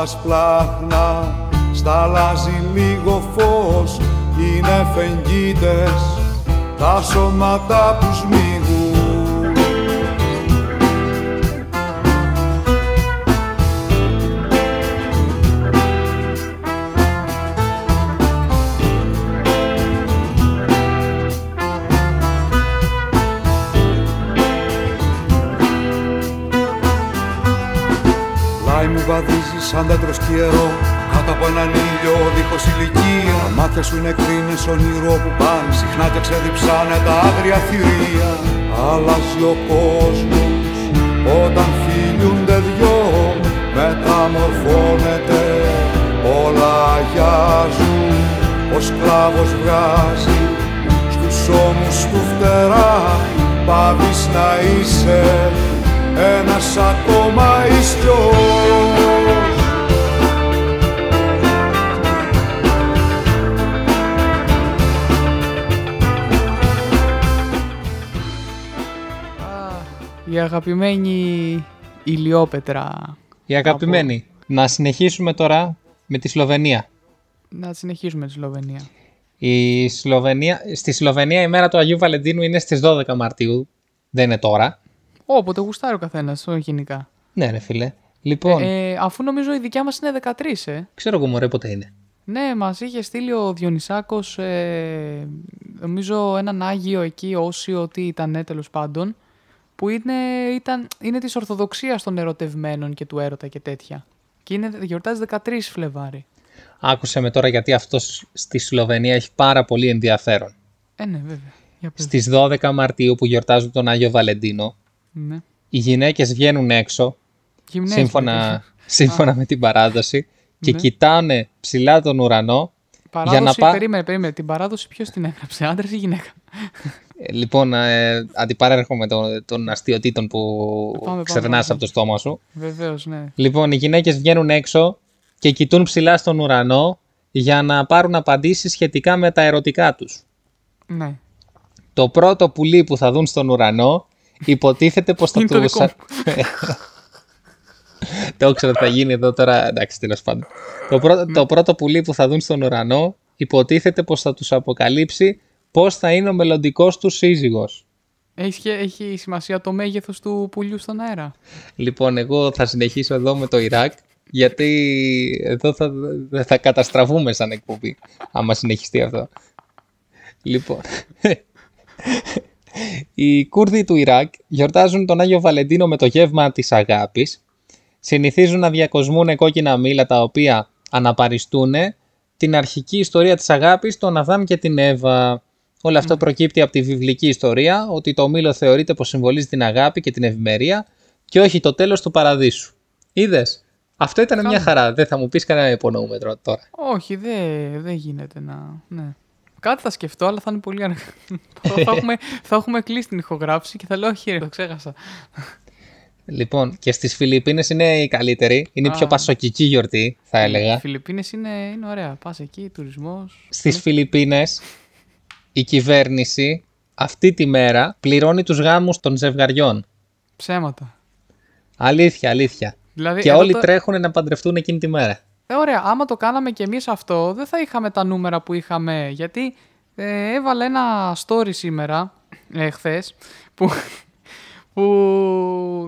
Speaker 4: Στα σπλάχνα σταλάζει λίγο φως είναι φεγγίτες τα σώματα μου βαδίζει σαν δέντρο σκιερό Κάτω από έναν ήλιο δίχως ηλικία. Τα μάτια σου είναι κρίνες όνειρο που πάνε. Συχνά και ξεδιψάνε τα άγρια θηρία. Αλλάζει ο κόσμος όταν φίλιουνται δυο. Μεταμορφώνεται όλα αγιάζουν. Ο σκλάβος βγάζει στους ώμους του φτερά. Πάβεις να είσαι ένας ακόμα ιστιός
Speaker 3: Η αγαπημένη ηλιόπετρα.
Speaker 2: Η αγαπημένη. Να συνεχίσουμε τώρα με τη Σλοβενία.
Speaker 3: Να συνεχίσουμε τη Σλοβενία.
Speaker 2: Η Σλοβενία, στη Σλοβενία η μέρα του Αγίου Βαλεντίνου είναι στις 12 Μαρτίου. Δεν είναι τώρα.
Speaker 3: Όποτε γουστάρει ο καθένας, γενικά.
Speaker 2: Ναι, ρε φίλε. Λοιπόν,
Speaker 3: Ε, αφού νομίζω η δικιά μας είναι 13, ε.
Speaker 2: ξέρω εγώ μωρέ πότε είναι.
Speaker 3: Ναι, μας είχε στείλει ο Διονυσάκος, ε, νομίζω έναν Άγιο εκεί, όσιο τι ήταν τέλος πάντων, που είναι, ήταν, είναι της Ορθοδοξίας των ερωτευμένων και του έρωτα και τέτοια. Και είναι, γιορτάζει 13 Φλεβάρι.
Speaker 2: Άκουσε με τώρα γιατί αυτός στη Σλοβενία έχει πάρα πολύ ενδιαφέρον.
Speaker 3: Ε, ναι, βέβαια. Για πες.
Speaker 2: Στις 12 Μαρτίου που γιορτάζουν τον Άγιο Βαλεντίνο,
Speaker 3: Ναι.
Speaker 2: οι γυναίκες βγαίνουν έξω,
Speaker 3: Γυμνές,
Speaker 2: σύμφωνα,
Speaker 3: βέβαια. *laughs*
Speaker 2: σύμφωνα με την παράδοση, και
Speaker 3: Ναι.
Speaker 2: κοιτάνε ψηλά τον ουρανό.
Speaker 3: Παράδοση,
Speaker 2: να πά-
Speaker 3: περίμενε, περίμενε. Την παράδοση ποιος την έγραψε, άντρα ή γυναίκα;
Speaker 2: Ε, Λοιπόν, ε, αντιπαρέρχομαι των, των αστείωτήτων που
Speaker 3: πάμε,
Speaker 2: ξερνάς
Speaker 3: πάμε.
Speaker 2: από το στόμα σου.
Speaker 3: Βεβαίως, ναι.
Speaker 2: Λοιπόν, οι γυναίκες βγαίνουν έξω και κοιτούν ψηλά στον ουρανό για να πάρουν απαντήσεις σχετικά με τα ερωτικά τους.
Speaker 3: ναι.
Speaker 2: Το πρώτο πουλί που θα δουν στον ουρανό υποτίθεται πως θα
Speaker 3: Είναι το
Speaker 2: τους...
Speaker 3: δικό *laughs*
Speaker 2: το ήξερα ότι θα γίνει εδώ τώρα, εντάξει τέλος πάντων. Το πρώτο, το πρώτο πουλί που θα δουν στον ουρανό υποτίθεται πως θα τους αποκαλύψει πώς θα είναι ο μελλοντικός του σύζυγος.
Speaker 3: Έχει, σχέ- έχει σημασία το μέγεθος του πουλιού στον αέρα.
Speaker 2: Λοιπόν, εγώ θα συνεχίσω εδώ με το Ιράκ, γιατί εδώ θα, θα καταστραφούμε σαν εκπομπή, άμα συνεχιστεί αυτό. Λοιπόν, *laughs* οι Κούρδοι του Ιράκ γιορτάζουν τον Άγιο Βαλεντίνο με το γεύμα της αγάπης. Συνηθίζουν να διακοσμούν κόκκινα μήλα τα οποία αναπαριστούν την αρχική ιστορία της αγάπης, τον Αδάμ και την Εύα. Όλο αυτό προκύπτει από τη βιβλική ιστορία, ότι το μήλο θεωρείται πως συμβολίζει την αγάπη και την ευημερία και όχι το τέλος του παραδείσου. Είδες, αυτό ήταν μια χαρά, δεν θα μου πεις κανένα υπονοούμετρο τώρα.
Speaker 3: Όχι, δεν δεν γίνεται να. Ναι. Κάτι θα σκεφτώ, αλλά θα είναι πολύ αργά. θα, θα έχουμε, θα έχουμε κλείσει την ηχογράφηση και θα λέω: Όχι, ρε, το ξέχασα.
Speaker 2: Λοιπόν, και στις Φιλιππίνες είναι η καλύτερη, είναι η πιο
Speaker 3: Α.
Speaker 2: πασοκική γιορτή, θα
Speaker 3: Οι
Speaker 2: έλεγα.
Speaker 3: Φιλιππίνες είναι, είναι ωραία. Πας εκεί, τουρισμός.
Speaker 2: Στις Φιλιππίνες η κυβέρνηση αυτή τη μέρα πληρώνει τους γάμους των ζευγαριών.
Speaker 3: Ψέματα.
Speaker 2: Αλήθεια, αλήθεια.
Speaker 3: Δηλαδή,
Speaker 2: Και
Speaker 3: εδώ
Speaker 2: όλοι
Speaker 3: το-
Speaker 2: τρέχουν να παντρευτούν εκείνη τη μέρα.
Speaker 3: Ε, ωραία, άμα το κάναμε κι εμείς αυτό, δεν θα είχαμε τα νούμερα που είχαμε. Γιατί ε, έβαλε ένα story σήμερα, ε, χθες, που, *laughs* που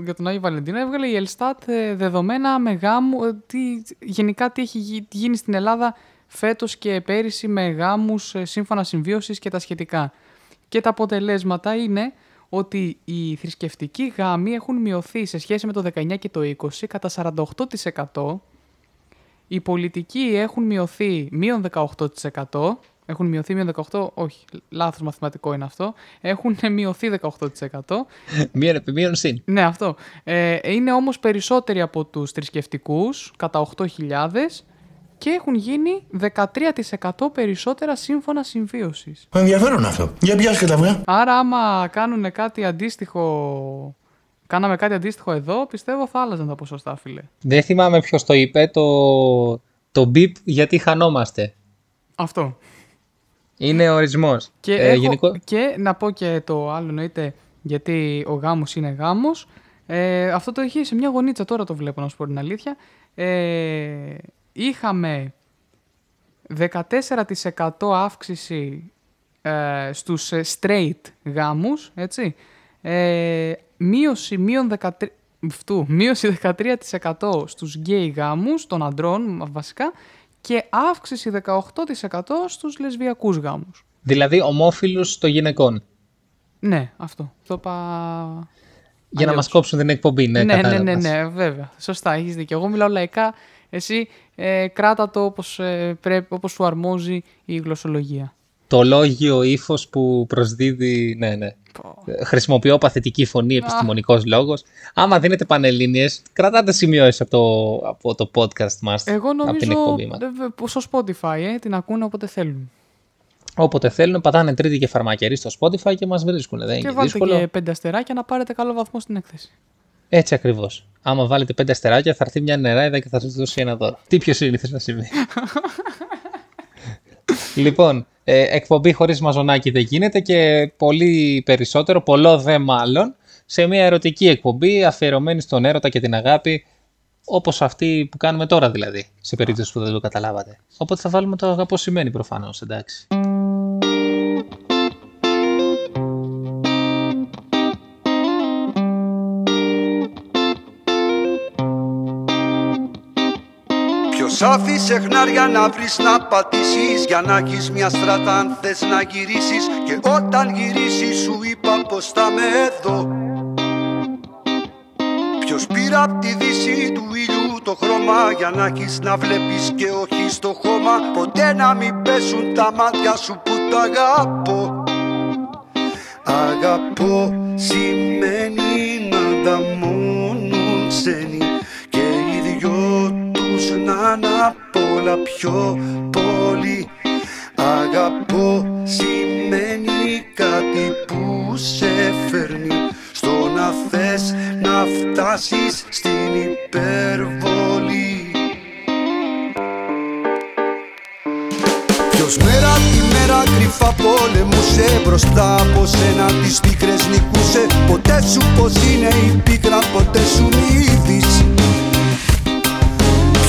Speaker 3: για τον Άγιο Βαλεντίνο έβγαλε η Ελστάτ ε, δεδομένα με γάμου, ε, τι, γενικά τι έχει γι- γίνει στην Ελλάδα φέτος και πέρυσι με γάμους ε, σύμφωνα συμβίωσης και τα σχετικά. Και τα αποτελέσματα είναι ότι οι θρησκευτικοί γάμοι έχουν μειωθεί σε σχέση με το 19 και το 20 κατά 48%, οι πολιτικοί έχουν μειωθεί μείον 18%. Έχουν μειωθεί μείον 18%, όχι, λάθος μαθηματικό είναι αυτό. Έχουν μειωθεί 18%.
Speaker 2: Μείον επί μείον συν.
Speaker 3: Ναι, αυτό. Ε, είναι όμως περισσότεροι από τους θρησκευτικούς, κατά 8.000 και έχουν γίνει 13% περισσότερα σύμφωνα συμβίωσης.
Speaker 5: Ενδιαφέρον αυτό. Για πιάske τα αυγά;
Speaker 3: Άρα άμα κάνουν κάτι αντίστοιχο, κάναμε κάτι αντίστοιχο εδώ, πιστεύω θα άλλαζαν τα ποσοστά, φίλε.
Speaker 2: Δεν θυμάμαι ποιος το είπε, το, το beep γιατί χανόμαστε.
Speaker 3: Αυτό.
Speaker 2: Είναι ορισμός.
Speaker 3: Και,
Speaker 2: Ε,
Speaker 3: έχω,
Speaker 2: γενικό-
Speaker 3: και να πω και το άλλο εννοείται γιατί ο γάμος είναι γάμος. Ε, αυτό το έχει σε μια γωνίτσα τώρα το βλέπω να σου πω την αλήθεια. Ε, είχαμε 14% αύξηση ε, στους ε, straight γάμους, έτσι. Ε, μείωση, μείον 13, αυτού, μείωση 13% στους gay γάμους των αντρών βασικά και αύξηση 18% στους λεσβιακούς γάμους.
Speaker 2: Δηλαδή ομόφυλους των γυναικών.
Speaker 3: Ναι, αυτό. Το είπα...
Speaker 2: Για να
Speaker 3: Αλλιώς.
Speaker 2: μας κόψουν την εκπομπή, ναι,
Speaker 3: ναι, ναι,
Speaker 2: κατάλαβα.
Speaker 3: ναι, ναι, βέβαια. Σωστά, έχεις δίκιο. Εγώ μιλάω λαϊκά, εσύ ε, κράτα το όπως, ε, πρέπει, όπως σου αρμόζει η γλωσσολογία.
Speaker 2: Το λόγιο ύφος που προσδίδει. Ναι, ναι. Ε, Χρησιμοποιώ παθητική φωνή, επιστημονικός λόγος. Άμα δίνετε πανελλήνιες, κρατάτε σημειώσεις από το, από το podcast μας.
Speaker 3: Εγώ
Speaker 2: από την
Speaker 3: νομίζω
Speaker 2: εκπομπή μας.
Speaker 3: ε, βε- στο Spotify ε, την ακούνε όποτε θέλουν.
Speaker 2: Όποτε θέλουν, πατάνε τρίτη και φαρμακερή στο Spotify και μας βρίσκουν. Δεν
Speaker 3: Και
Speaker 2: είναι
Speaker 3: βάλτε
Speaker 2: δύσκολο.
Speaker 3: και πέντε αστεράκια να πάρετε καλό βαθμό στην έκθεση.
Speaker 2: Έτσι ακριβώς. Άμα βάλετε πέντε αστεράκια, θα έρθει μια νεράιδα και θα σας δώσει ένα δώρο. Τι πιο συνήθω να συμβεί. *laughs* λοιπόν, ε, εκπομπή χωρίς μαζονάκι δεν γίνεται και πολύ περισσότερο, πολλό δε μάλλον, σε μια ερωτική εκπομπή αφιερωμένη στον έρωτα και την αγάπη, όπως αυτή που κάνουμε τώρα δηλαδή, σε περίπτωση που δεν το καταλάβατε. Οπότε θα βάλουμε το αγαπώ σημαίνει προφανώς, εντάξει.
Speaker 6: Ποιος άφησε χνάρια να βρεις να πατήσεις Για να έχεις μια στράτα αν θες να γυρίσεις. Και όταν γυρίσεις σου είπα πως θα με εδώ Ποιος πήρε απ' τη δύση του ήλιου το χρώμα Για να έχεις να βλέπεις και όχι στο χώμα. Ποτέ να μην πέσουν τα μάτια σου που τα αγαπώ. Αγαπώ σημαίνει να ανταμώνουν ξένοι Και οι δυο τους να είναι απ' όλα πιο πολύ. Αγαπώ σημαίνει κάτι που σε φέρνει Στο να θες να φτάσεις στην υπερβολή. Ποιος μέρα τη μέρα κρυφά πολεμούσε Μπροστά από σένα τις πίκρες νικούσε. Ποτέ σου πως είναι η πίκρα, ποτέ σου είδηση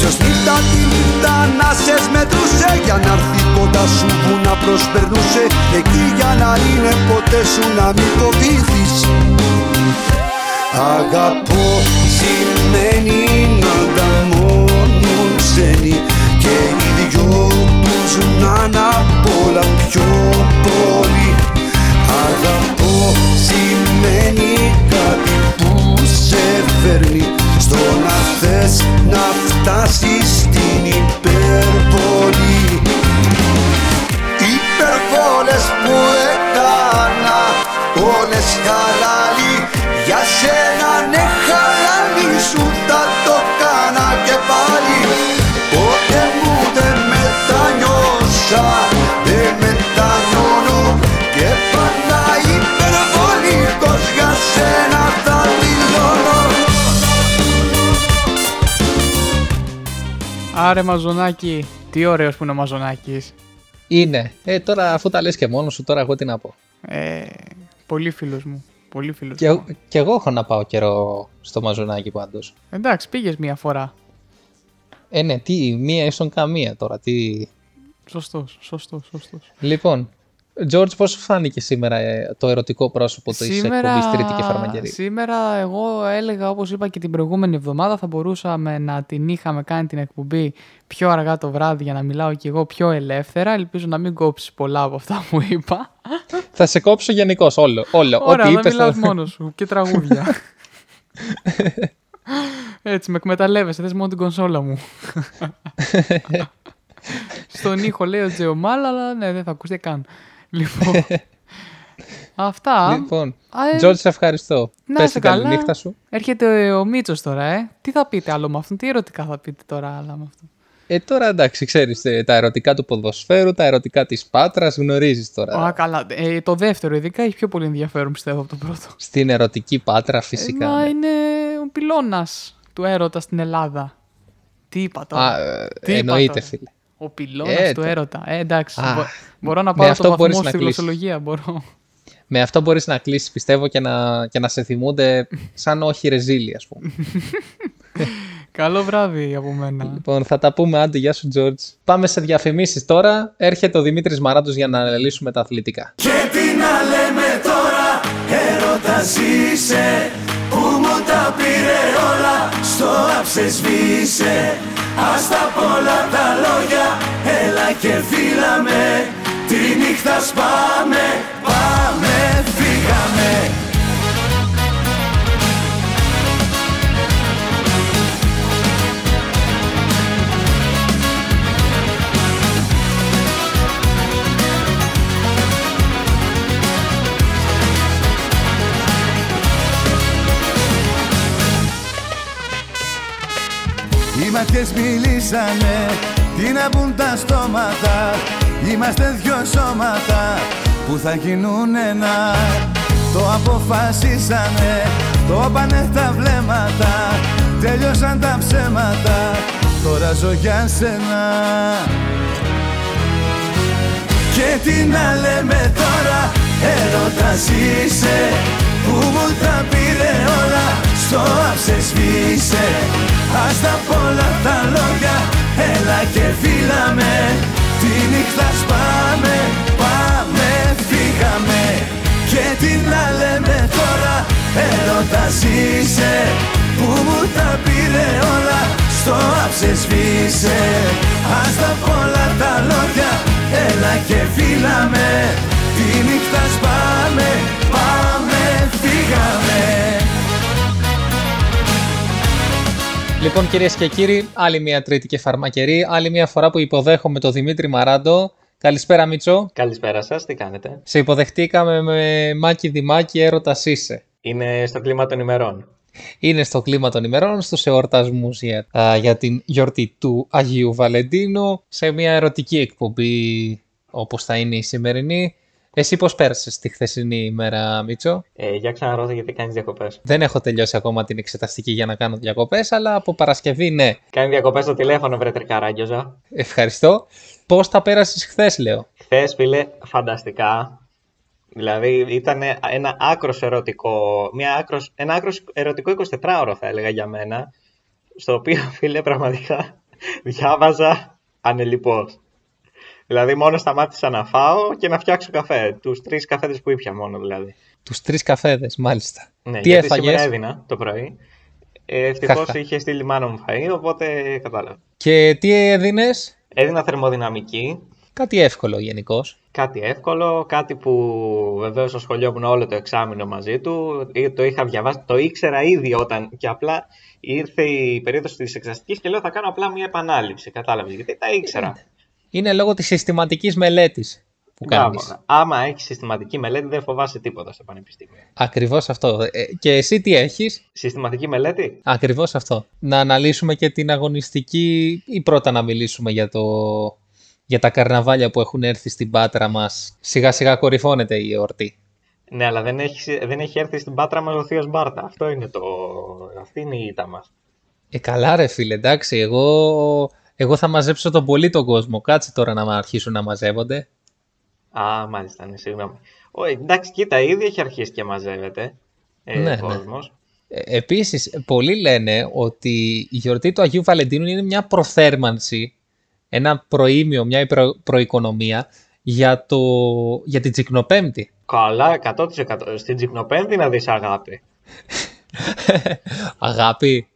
Speaker 6: Ποιος νύχτα τη νύχτα να σες μετρούσε Για να έρθει κοντά σου που να προσπερνούσε. Εκεί για να είναι ποτέ σου να μην φοβήθεις Αγαπώ σημαίνει να ανταμώνουν ξένοι Και οι δυο τους να είναι απ' όλα πιο πολύ. Αγαπώ σημαίνει κάτι που σε φέρνει Στο να θες να φτάσεις στην υπερβολή. Υπερβόλες που έκανα όλες χαλάλι Για σένα
Speaker 3: Άρε Μαζονάκη, τι ωραίος που είναι ο Μαζονάκης.
Speaker 2: Είναι. Ε, τώρα αφού τα λες και μόνος σου, τώρα εγώ τι να πω.
Speaker 3: Ε, πολύ φίλος μου. Πολύ φίλος
Speaker 2: Και,
Speaker 3: μου.
Speaker 2: και εγώ έχω να πάω καιρό στο μαζονάκι πάντως.
Speaker 3: Εντάξει, πήγες μία φορά.
Speaker 2: Ε, ναι, τι, μία ίσον καμία τώρα. Τι...
Speaker 3: Σωστός, σωστός, σωστός.
Speaker 2: Λοιπόν, George, πώς σου φάνηκε σήμερα ε, το ερωτικό πρόσωπο της εκπομπής Τρίτη και Φαρμακερή.
Speaker 3: σήμερα εγώ έλεγα όπως είπα και την προηγούμενη εβδομάδα θα μπορούσαμε να την είχαμε κάνει την εκπομπή πιο αργά το βράδυ για να μιλάω κι εγώ πιο ελεύθερα. Ελπίζω να μην κόψεις πολλά από αυτά που είπα.
Speaker 2: Θα σε κόψω γενικώς όλο. όλο.
Speaker 3: Ωραία,
Speaker 2: Ό,τι
Speaker 3: να
Speaker 2: είπες
Speaker 3: μιλάς
Speaker 2: θα-
Speaker 3: μόνος σου και τραγούδια. Έτσι, με εκμεταλλεύεσαι, θες μόνο την κονσόλα μου. *laughs* Στον ήχο λέει ο Τζεωμάλ, αλλά ναι, δεν θα ακούστε καν. Λοιπόν, *laughs* αυτά.
Speaker 2: Λοιπόν,
Speaker 3: Α, ε,
Speaker 2: George, σε ευχαριστώ.
Speaker 3: να
Speaker 2: Πες
Speaker 3: είσαι
Speaker 2: την
Speaker 3: καλά.
Speaker 2: καληνύχτα σου.
Speaker 3: Έρχεται ο Μίτσος τώρα, ε. Τι θα πείτε άλλο με αυτόν, τι ερωτικά θα πείτε τώρα άλλα με αυτόν.
Speaker 2: Ε, τώρα εντάξει, ξέρεις, ε, τα ερωτικά του ποδοσφαίρου, τα ερωτικά της Πάτρας, γνωρίζεις τώρα.
Speaker 3: Α, καλά. Ε, το δεύτερο ειδικά έχει πιο πολύ ενδιαφέρον πιστεύω από το πρώτο.
Speaker 2: Στην ερωτική Πάτρα φυσικά.
Speaker 3: Ε, μα
Speaker 2: ναι.
Speaker 3: είναι ο πυλώνας του έρωτα στην Ελλάδα. Τι είπα τώρα;
Speaker 2: Α, ε,
Speaker 3: Τι είπα
Speaker 2: εννοείται,
Speaker 3: τώρα;
Speaker 2: φίλε.
Speaker 3: Ο πυλώνας
Speaker 2: Ε,
Speaker 3: του
Speaker 2: το-
Speaker 3: έρωτα. Ε, εντάξει.
Speaker 2: Α,
Speaker 3: μπο- μπορώ να
Speaker 2: με
Speaker 3: πάρω
Speaker 2: αυτό
Speaker 3: το βαθμό
Speaker 2: μπορείς να
Speaker 3: στη
Speaker 2: κλείσεις.
Speaker 3: γλωσσολογία. Μπορώ.
Speaker 2: Με αυτό μπορείς να κλείσεις, πιστεύω, και να, και να σε θυμούνται σαν όχι ρεζίλι, ας πούμε. *laughs*
Speaker 3: Καλό βράδυ από μένα.
Speaker 2: λοιπόν, θα τα πούμε. Άντε, γεια σου, George. Πάμε σε διαφημίσεις τώρα. Έρχεται ο Δημήτρης Μαράντος για να αναλύσουμε τα αθλητικά.
Speaker 7: Και τι να λέμε τώρα, έρωτα ζήσε Που μου τα πήρε όλα, στο άψες σβήσε Ας τα πολλά τα λόγια, έλα και φύλαμε Τη νύχτα σπάμε, πάμε, φύγαμε Οι ματιές μιλήσανε Τι να πουν τα στόματα. Είμαστε δυο σώματα Που θα γίνουν ένα. Το αποφασίσανε Το πάνε τα βλέμματα. Τέλειωσαν τα ψέματα Τώρα ζω για σένα. Και τι να λέμε τώρα Έρωτας είσαι Που μου τα πήρε όλα Στο άψες σβήσε Ας τα πολλά τα λόγια. Έλα και φύλαμε Τη νύχτα σπάμε Πάμε φύγαμε. Και τι να λέμε τώρα Έρωτας είσαι. Που μου τα πήρε όλα Στο άψες σβήσε Ας τα πολλά τα λόγια. Έλα και φύλαμε Τη νύχτα σπάμε Πάμε φύγαμε
Speaker 2: Λοιπόν, κυρίες και κύριοι, άλλη μια τρίτη και φαρμακερή. Άλλη μια φορά που υποδέχομαι τον Δημήτρη Μαράντο. Καλησπέρα, Μίτσο.
Speaker 8: Καλησπέρα σας, τι κάνετε;
Speaker 2: Σε υποδεχτήκαμε με μάκι δημάκι έρωτας είσαι.
Speaker 8: Είναι στο κλίμα των ημερών.
Speaker 2: Είναι στο κλίμα των ημερών, στους εορτασμούς για, α, για την γιορτή του Αγίου Βαλεντίνου, σε μια ερωτική εκπομπή όπως θα είναι η σημερινή. Εσύ πώς πέρασες τη χθεσινή ημέρα, Μίτσο;
Speaker 8: Ε, για ξαναρώτα γιατί κάνεις διακοπές.
Speaker 2: Δεν έχω τελειώσει ακόμα την εξεταστική για να κάνω διακοπές, αλλά από Παρασκευή ναι.
Speaker 8: Κάνει διακοπές στο τηλέφωνο, βρε τρικαράγγιοζα.
Speaker 2: Ευχαριστώ. Πώς τα πέρασες χθες, λέω;
Speaker 8: Χθες, φίλε, φανταστικά. Δηλαδή ήταν ένα άκρος ερωτικό, μια άκρος, ένα άκρος ερωτικό 24ωρο θα έλεγα για μένα, στο οποίο, *laughs* φίλε, πραγματικά διάβαζα ανελιπώς. Δηλαδή μόνο σταμάτησα να φάω και να φτιάξω καφέ. Τους τρεις καφέδες που ήπια μόνο δηλαδή.
Speaker 2: Τους τρεις καφέδες, μάλιστα.
Speaker 8: Ναι,
Speaker 2: Τι
Speaker 8: γιατί
Speaker 2: έφαγες;
Speaker 8: σήμερα έδινα το πρωί. Ε, Ευτυχώς
Speaker 2: Χαχα.
Speaker 8: είχε στείλει μάνα μου φαΐ, οπότε κατάλαβα.
Speaker 2: Και τι έδινες;
Speaker 8: Έδινα θερμοδυναμική,
Speaker 2: Κάτι εύκολο γενικώς.
Speaker 8: κάτι εύκολο, κάτι που βεβαίως ασχολιόμουν όλο το εξάμεινο μαζί του. Ε, Το είχα διαβάσει, το ήξερα ήδη όταν και απλά ήρθε η περίοδος της εξαστικής και λέω θα κάνω απλά μια επανάληψη, κατάλαβες, γιατί τα ήξερα.
Speaker 2: Είναι λόγω της συστηματικής μελέτης που
Speaker 8: Μπράβο.
Speaker 2: κάνεις.
Speaker 8: Άμα έχεις συστηματική μελέτη δεν φοβάσαι τίποτα στο πανεπιστήμιο.
Speaker 2: Ακριβώς αυτό. Ε, και εσύ τι έχεις;
Speaker 8: Συστηματική μελέτη,
Speaker 2: Ακριβώς αυτό. Να αναλύσουμε και την αγωνιστική ή πρώτα να μιλήσουμε για, το... για τα καρναβάλια που έχουν έρθει στην Πάτρα μας. Σιγά σιγά κορυφώνεται η εορτή.
Speaker 8: ναι αλλά δεν έχεις, δεν έχει έρθει στην πάτρα μας ο θείος Μπάρτα. Αυτό είναι το... Αυτή είναι η ήττα μας.
Speaker 2: Ε, καλά ρε φίλε, εντάξει, εγώ, εγώ θα μαζέψω τον πολύ τον κόσμο. Κάτσε τώρα να αρχίσουν να μαζεύονται.
Speaker 8: Α, μάλιστα, ναι, συγγνώμη. Ω, εντάξει, κοίτα, ήδη έχει αρχίσει και μαζεύεται ε,
Speaker 2: Ναι,
Speaker 8: ο
Speaker 2: ναι.
Speaker 8: κόσμος.
Speaker 2: Ε, επίσης, πολλοί λένε ότι η γιορτή του Αγίου Βαλεντίνου είναι μια προθέρμανση, ένα προήμιο, μια προ, προοικονομία για, το, για την Τσικνοπέμπτη.
Speaker 8: Καλά, 100%. Στην Τζικνοπέμπτη να δεις αγάπη. *laughs*
Speaker 2: Αγάπη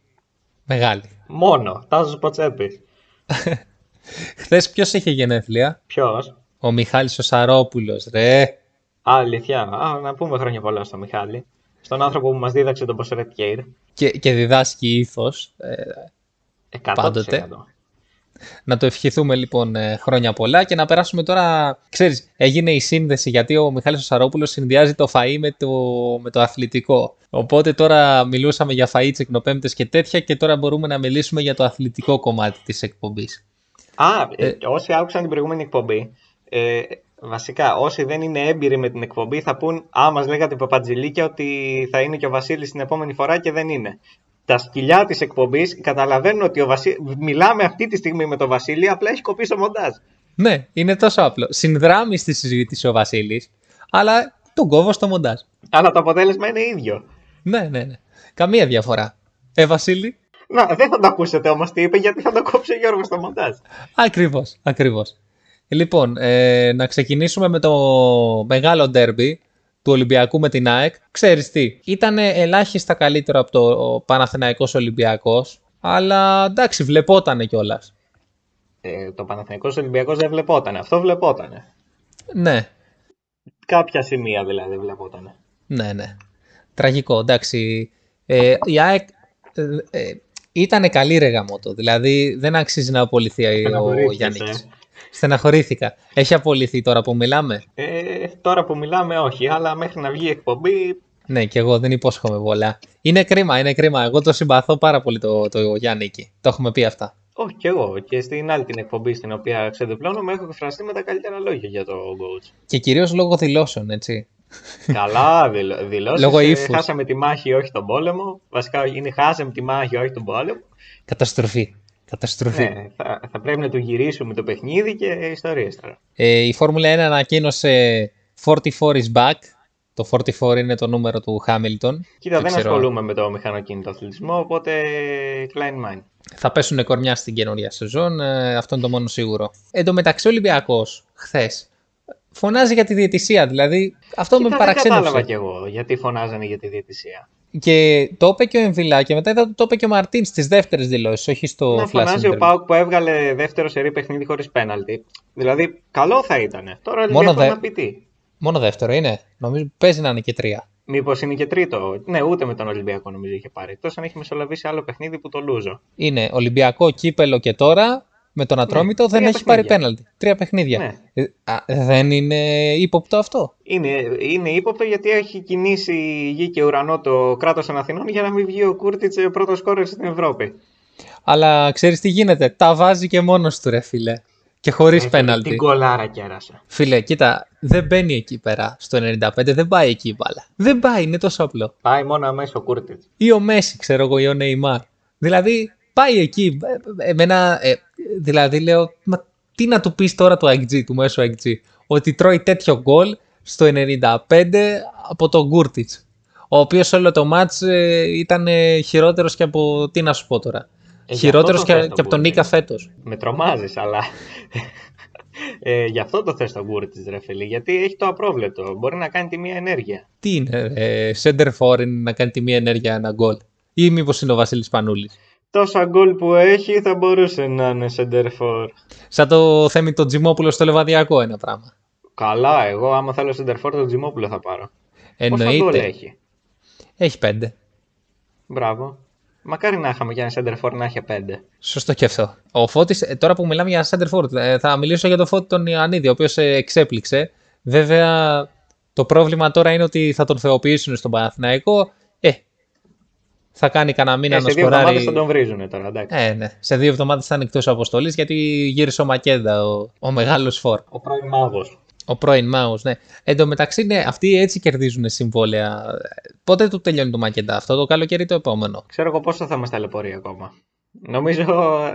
Speaker 2: μεγάλη.
Speaker 8: Μόνο, τάζος ποτσέπη. *laughs*
Speaker 2: Χθες ποιος είχε γενέθλια;
Speaker 8: Ποιος;
Speaker 2: Ο Μιχάλης ο Σαρόπουλος, ρε.
Speaker 8: Α, αλήθεια. Α, να πούμε χρόνια πολλά στο Μιχάλη. Στον άνθρωπο που μας δίδαξε τον Ποσερέτ Κέιρ.
Speaker 2: Και, και διδάσκει ήθος. Ε,
Speaker 8: 100%.
Speaker 2: Πάντοτε. Να το ευχηθούμε λοιπόν ε, χρόνια πολλά και να περάσουμε τώρα... Ξέρεις, έγινε η σύνδεση γιατί ο Μιχάλης ο Σαρόπουλος συνδυάζει το φαΐ με το, με το αθλητικό. Οπότε τώρα μιλούσαμε για φαΐ, τσεκνοπέμπτες και τέτοια και τώρα μπορούμε να μιλήσουμε για το αθλητικό κομμάτι της εκπομπής.
Speaker 8: Α, ε,
Speaker 2: Ε.
Speaker 8: όσοι άκουσαν την προηγούμενη εκπομπή, ε, βασικά όσοι δεν είναι έμπειροι με την εκπομπή θα πούν «Α, μας λέγατε παπατζηλίκια ότι θα είναι και ο Βασίλης την επόμενη φορά και δεν είναι». Τα σκυλιά της εκπομπής καταλαβαίνουν ότι ο Βασί... μιλάμε αυτή τη στιγμή με τον Βασίλη, απλά έχει κοπεί στο μοντάζ.
Speaker 2: Ναι, είναι τόσο απλό. Συνδράμει στη συζήτηση ο Βασίλης, αλλά τον κόβω στο μοντάζ.
Speaker 8: Αλλά το αποτέλεσμα είναι ίδιο.
Speaker 2: Ναι, ναι, ναι. Καμία διαφορά. Ε, Βασίλη;
Speaker 8: Να, δεν θα το ακούσετε όμως τι είπε, γιατί θα το κόψει ο Γιώργος στο μοντάζ.
Speaker 2: Ακριβώς, ακριβώς. Λοιπόν, ε, να ξεκινήσουμε με το μεγάλο ντέρμπι του Ολυμπιακού με την ΑΕΚ. Ξέρεις τι, ήταν ελάχιστα καλύτερο από το Παναθηναϊκός Ολυμπιακός, αλλά εντάξει, βλεπότανε κιόλας.
Speaker 8: Ε, το Παναθηναϊκός Ολυμπιακός δεν βλεπόταν. Αυτό βλεπόταν.
Speaker 2: Ναι,
Speaker 8: Κάποια σημεία δηλαδή βλεπόταν.
Speaker 2: ναι, ναι. Τραγικό, εντάξει. Ε, η ΑΕΚ ε, ε, ήταν καλή ρε γαμότο, δηλαδή δεν αξίζει να απολυθεί ο
Speaker 8: Στεναχωρήθηκες,
Speaker 2: Γιάννης.
Speaker 8: Ε.
Speaker 2: Στεναχωρήθηκα. Έχει απολυθεί τώρα που μιλάμε;
Speaker 8: Ε, τώρα που μιλάμε όχι, αλλά μέχρι να βγει η εκπομπή
Speaker 2: Ναι, και εγώ δεν υπόσχομαι πολλά. Είναι κρίμα, είναι κρίμα. Εγώ το συμπαθώ πάρα πολύ το, το Γιάννικη. Το έχουμε πει αυτά.
Speaker 8: Όχι και εγώ. Και στην άλλη την εκπομπή στην οποία ξεδιπλώνω έχω εκφραστεί με τα καλύτερα λόγια για το coach.
Speaker 2: Και κυρίως λόγω δηλώσεων, έτσι.
Speaker 8: Καλά, δηλ, δηλώσεις.
Speaker 2: Λόγω
Speaker 8: ε,
Speaker 2: ύφους.
Speaker 8: χάσαμε τη μάχη, όχι τον πόλεμο. Βασικά είναι χάσαμε τη μάχη, όχι τον πόλεμο.
Speaker 2: Καταστροφή. Καταστροφή.
Speaker 8: Ναι, θα, θα πρέπει να του γυρίσουμε το παιχνίδι και ιστορίες τώρα.
Speaker 2: Ε, η Φόρμουλα 1 ανακοίνωσε 44 is back. Το 44 είναι το νούμερο του Χάμιλτον.
Speaker 8: Κοίτα, δεν ασχολούμαι με το μηχανοκίνητο αθλητισμό, οπότε Klein Mind.
Speaker 2: Θα πέσουν κορμιά στην καινούργια σεζόν, ε, αυτό είναι το μόνο σίγουρο. Εν τω μεταξύ, ο Ολυμπιακός χθες φωνάζει για τη διαιτησία. Δηλαδή, αυτό
Speaker 8: Κοίτα,
Speaker 2: με
Speaker 8: δεν κατάλαβα
Speaker 2: παραξένωσε.
Speaker 8: κι εγώ γιατί φωνάζανε για τη διαιτησία.
Speaker 2: Και το είπε και ο Εμβιλά και μετά είδα ότι το είπε και ο Μαρτίν στις δεύτερες δηλώσεις, όχι στο
Speaker 8: να
Speaker 2: flash
Speaker 8: φωνάζει ο
Speaker 2: interview.
Speaker 8: Πάουκ που έβγαλε δεύτερο σερή παιχνίδι χωρίς πέναλτι. Δηλαδή, καλό θα ήταν. Τώρα ο
Speaker 2: Μόνο
Speaker 8: Ολυμπιακός
Speaker 2: δε-
Speaker 8: να πει τι.
Speaker 2: Μόνο δεύτερο είναι. Νομίζω παίζει να είναι και τρία.
Speaker 8: Μήπως είναι και τρίτο. Ναι, ούτε με τον Ολυμπιακό νομίζω είχε πάρει. Εκτό αν έχει μεσολαβήσει άλλο παιχνίδι που το λούζω.
Speaker 2: Είναι Ολυμπιακό κύπελο και τώρα με τον Ατρόμητο
Speaker 8: Ναι,
Speaker 2: δεν
Speaker 8: τρία
Speaker 2: έχει πάρει
Speaker 8: παιχνίδια.
Speaker 2: πέναλτι. Τρία παιχνίδια.
Speaker 8: Ναι.
Speaker 2: Ε, α, δεν είναι ύποπτο αυτό;
Speaker 8: Είναι, είναι ύποπτο γιατί έχει κινήσει γη και ουρανό το κράτος των Αθηνών για να μην βγει ο Κούρτιτς πρώτος κόρε στην Ευρώπη.
Speaker 2: Αλλά ξέρεις τι γίνεται; Τα βάζει και μόνος του, ρε φίλε. Και χωρίς
Speaker 8: Έφερε
Speaker 2: πέναλτι.
Speaker 8: Την κολάρα κέρασε.
Speaker 2: Φίλε, κοίτα, δεν μπαίνει εκεί πέρα. Στο 95 δεν πάει εκεί η μπάλα. Δεν πάει, είναι τόσο απλό.
Speaker 8: Πάει μόνο αμέσως ο Κούρτιτς.
Speaker 2: Ή ο Μέση, ξέρω εγώ, ή ο Νεϊμάρ. Δηλαδή, πάει εκεί. Ε, ε, Εμένα, ε, δηλαδή λέω, μα τι να του πεις τώρα του XG, του μέσου XG, ότι τρώει τέτοιο γκολ στο 95 από τον Γκούρτιτς, ο οποίος όλο το μάτς ε, ήταν ε, χειρότερος και από, τι να σου πω τώρα,
Speaker 8: Ε, γι'
Speaker 2: χειρότερος
Speaker 8: αυτό
Speaker 2: και,
Speaker 8: το θες
Speaker 2: και από τον
Speaker 8: Γκούρτιτς.
Speaker 2: Νίκα φέτος.
Speaker 8: Με τρομάζεις, αλλά. ε, γι' αυτό το θες τον Κούρτιτς, ρε φίλε. Γιατί έχει το απρόβλεπτο. Μπορεί να κάνει τη μία ενέργεια.
Speaker 2: Τι είναι, ε, center for είναι να κάνει τη μία ενέργεια ένα γκολ. Ή μήπως είναι ο Βασίλης Πανούλης.
Speaker 8: Τόσα γκολ που έχει θα μπορούσε να είναι center for.
Speaker 2: Σαν το θέμη το Τζιμόπουλο στο Λεβαδιακό ένα πράγμα.
Speaker 8: Καλά, εγώ άμα θέλω center for τον Τζιμόπουλο θα πάρω. Πόσα γκολ
Speaker 2: Εννοείται.
Speaker 8: έχει;
Speaker 2: Έχει πέντε.
Speaker 8: Μπράβο. Μακάρι να είχαμε και ένα center for να έχει πέντε.
Speaker 2: Σωστό και αυτό. Ο Φώτης, ε, τώρα που μιλάμε για center forward, ε, θα μιλήσω για τον Φώτη τον Ιωαννίδη, ο οποίος ε, εξέπληξε. Βέβαια, το πρόβλημα τώρα είναι ότι θα τον θεοποιήσουν στον Παναθηναϊκό. Ε, θα κάνει κανένα μήνα
Speaker 8: Ε,
Speaker 2: να
Speaker 8: σε δύο εβδομάδες
Speaker 2: σκοράρει.
Speaker 8: θα τον βρίζουν τώρα, εντάξει.
Speaker 2: Ε, ναι. Σε δύο εβδομάδες θα είναι εκτός αποστολής γιατί γύρισε ο Μακέντα, ο, ο μεγάλος φόρ.
Speaker 8: Ο πρώην μάγος.
Speaker 2: Ο πρώην Μάους, ναι. Εν τω μεταξύ, ναι, αυτοί έτσι κερδίζουν συμβόλαια. Πότε του τελειώνει το Μακέντα αυτό, το καλοκαίρι ή το επόμενο;
Speaker 8: Ξέρω εγώ πόσο θα μας ταλαιπωρεί ακόμα. Νομίζω,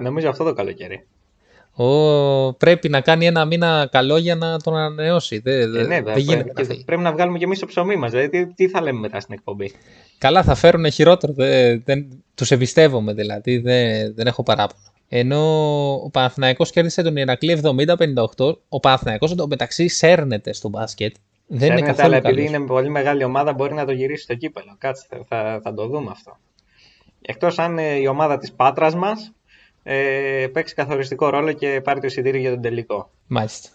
Speaker 8: νομίζω αυτό το καλοκαίρι.
Speaker 2: Ο, πρέπει να κάνει ένα μήνα καλό για να τον ανανεώσει. Δεν,
Speaker 8: Ε,
Speaker 2: δεν-
Speaker 8: ναι,
Speaker 2: δεν
Speaker 8: βέβαια,
Speaker 2: γίνεται
Speaker 8: και
Speaker 2: να φύγει.
Speaker 8: πρέπει να βγάλουμε και εμείς το ψωμί μας. Δηλαδή, τι, τι θα λέμε μετά στην εκπομπή;
Speaker 2: Καλά, θα φέρουν χειρότερο. Δεν, δεν, τους εμπιστεύομαι δηλαδή. Δεν, δεν έχω παράπονο. Ενώ ο Παναθηναϊκός κέρδισε τον Ηρακλή 70-58. Ο Παναθηναϊκός εντωμεταξύ σέρνεται στο μπάσκετ. Δεν είναι
Speaker 8: Φέρνεται,
Speaker 2: καθόλου
Speaker 8: αλλά επειδή
Speaker 2: καλός.
Speaker 8: είναι πολύ μεγάλη ομάδα, μπορεί να το γυρίσει στο κύπελο. Κάτσε, θα- θα, θα το δούμε αυτό. Εκτός αν ε, η ομάδα της Πάτρας μας ε, παίξει καθοριστικό ρόλο και πάρει το εισιτήριο για τον τελικό.
Speaker 2: Μάλιστα.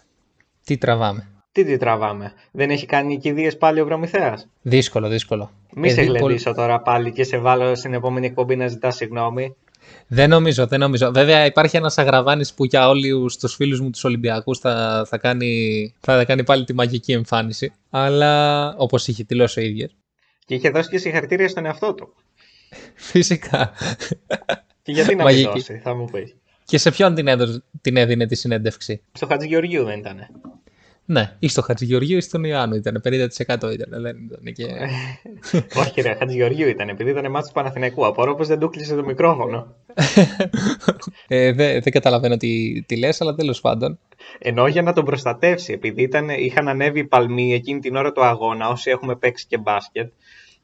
Speaker 2: Τι τραβάμε;
Speaker 8: Τι τι τραβάμε; Δεν έχει κάνει κηδείες πάλι ο Προμηθέας;
Speaker 2: Δύσκολο, δύσκολο.
Speaker 8: Μη
Speaker 2: Ε,
Speaker 8: σε
Speaker 2: δι- πολύ-
Speaker 8: γλεντήσω τώρα πάλι και σε βάλω στην επόμενη εκπομπή να ζητάς συγγνώμη.
Speaker 2: Δεν νομίζω, δεν νομίζω. Βέβαια υπάρχει ένας αγραβάνης που για όλους τους φίλους μου τους Ολυμπιακούς θα, θα, κάνει, θα κάνει πάλι τη μαγική εμφάνιση. Αλλά όπως είχε δηλώσει ο ίδιος.
Speaker 8: Και είχε δώσει και συγχαρητήρια στον εαυτό του.
Speaker 2: Φυσικά.
Speaker 8: Και γιατί να μην
Speaker 2: Μαγική.
Speaker 8: δώσει, θα μου πεις.
Speaker 2: Και σε ποιον την, έδωσε, την έδινε τη συνέντευξη;
Speaker 8: Στο Χατζηγεωργίου δεν ήτανε.
Speaker 2: Ναι, ή στο Χατζηγεωργίου ή στον Ιωάννου ήταν. 50% ήταν. Δεν ήταν και... *laughs*
Speaker 8: Όχι ρε, Χατζηγεωργίου ήταν, επειδή ήταν μάτσος του Παναθηναϊκού. Απορώ πως δεν του κλείσε το μικρόφωνο. *laughs*
Speaker 2: ε, δεν, δεν καταλαβαίνω τι, τι λες, αλλά τέλος πάντων.
Speaker 8: Ενώ για να τον προστατεύσει, επειδή ήταν, είχαν ανέβει οι παλμοί εκείνη την ώρα του αγώνα, όσοι έχουμε παίξει και μπάσκετ.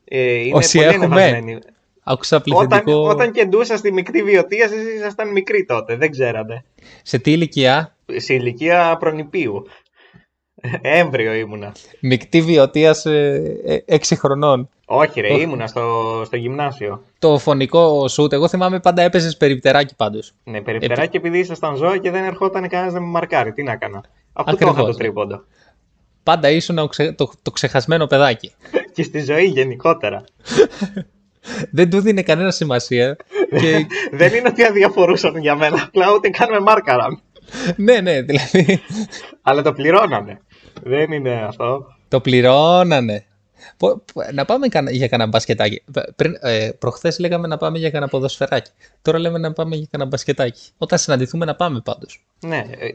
Speaker 8: Ε, είναι
Speaker 2: Όσοι
Speaker 8: πολύ
Speaker 2: έχουμε.
Speaker 8: ανεβασμένοι.
Speaker 2: Άκουσα
Speaker 8: Όταν,
Speaker 2: πληθυντικό...
Speaker 8: όταν κεντούσα στη μικρή βιωτεία, εσείς ήσασταν μικροί τότε, δεν ξέρατε.
Speaker 2: Σε τι ηλικία,
Speaker 8: Σε ηλικία προνηπίου. Έμβριο ήμουνα.
Speaker 2: μεικτή βιωτείας ε, 6 χρονών.
Speaker 8: Όχι ρε,
Speaker 2: Όχι.
Speaker 8: ήμουνα στο, στο γυμνάσιο.
Speaker 2: Το φωνικό σουτ, εγώ θυμάμαι πάντα έπαιζες περιπτεράκι πάντως.
Speaker 8: Ναι, περιπτεράκι επειδή ήσασταν ζώα και δεν ερχόταν κανένας να με μαρκάρει. Τι να κάνω. Αφού το
Speaker 2: Ακριβώς,
Speaker 8: είχα το
Speaker 2: ναι.
Speaker 8: τρίποντο.
Speaker 2: Πάντα ήσουν ο ξε- το, το ξεχασμένο παιδάκι. *laughs*
Speaker 8: και στη ζωή γενικότερα. *laughs*
Speaker 2: Δεν του δίνει κανένα σημασία. και... *laughs*
Speaker 8: δεν είναι ότι αδιαφορούσαν για μένα, απλά ούτε καν με μάρκαραν.
Speaker 2: ναι, ναι, δηλαδή
Speaker 8: Αλλά το πληρώνανε. Δεν είναι αυτό.
Speaker 2: το πληρώνανε. Πο- πο- Να πάμε κανα- για κανένα μπασκετάκι. Πριν, ε, προχθές λέγαμε να πάμε για κανένα ποδοσφαιράκι. Τώρα λέμε να πάμε για κανένα μπασκετάκι. Όταν συναντηθούμε να πάμε πάντως.
Speaker 8: Ναι, ε,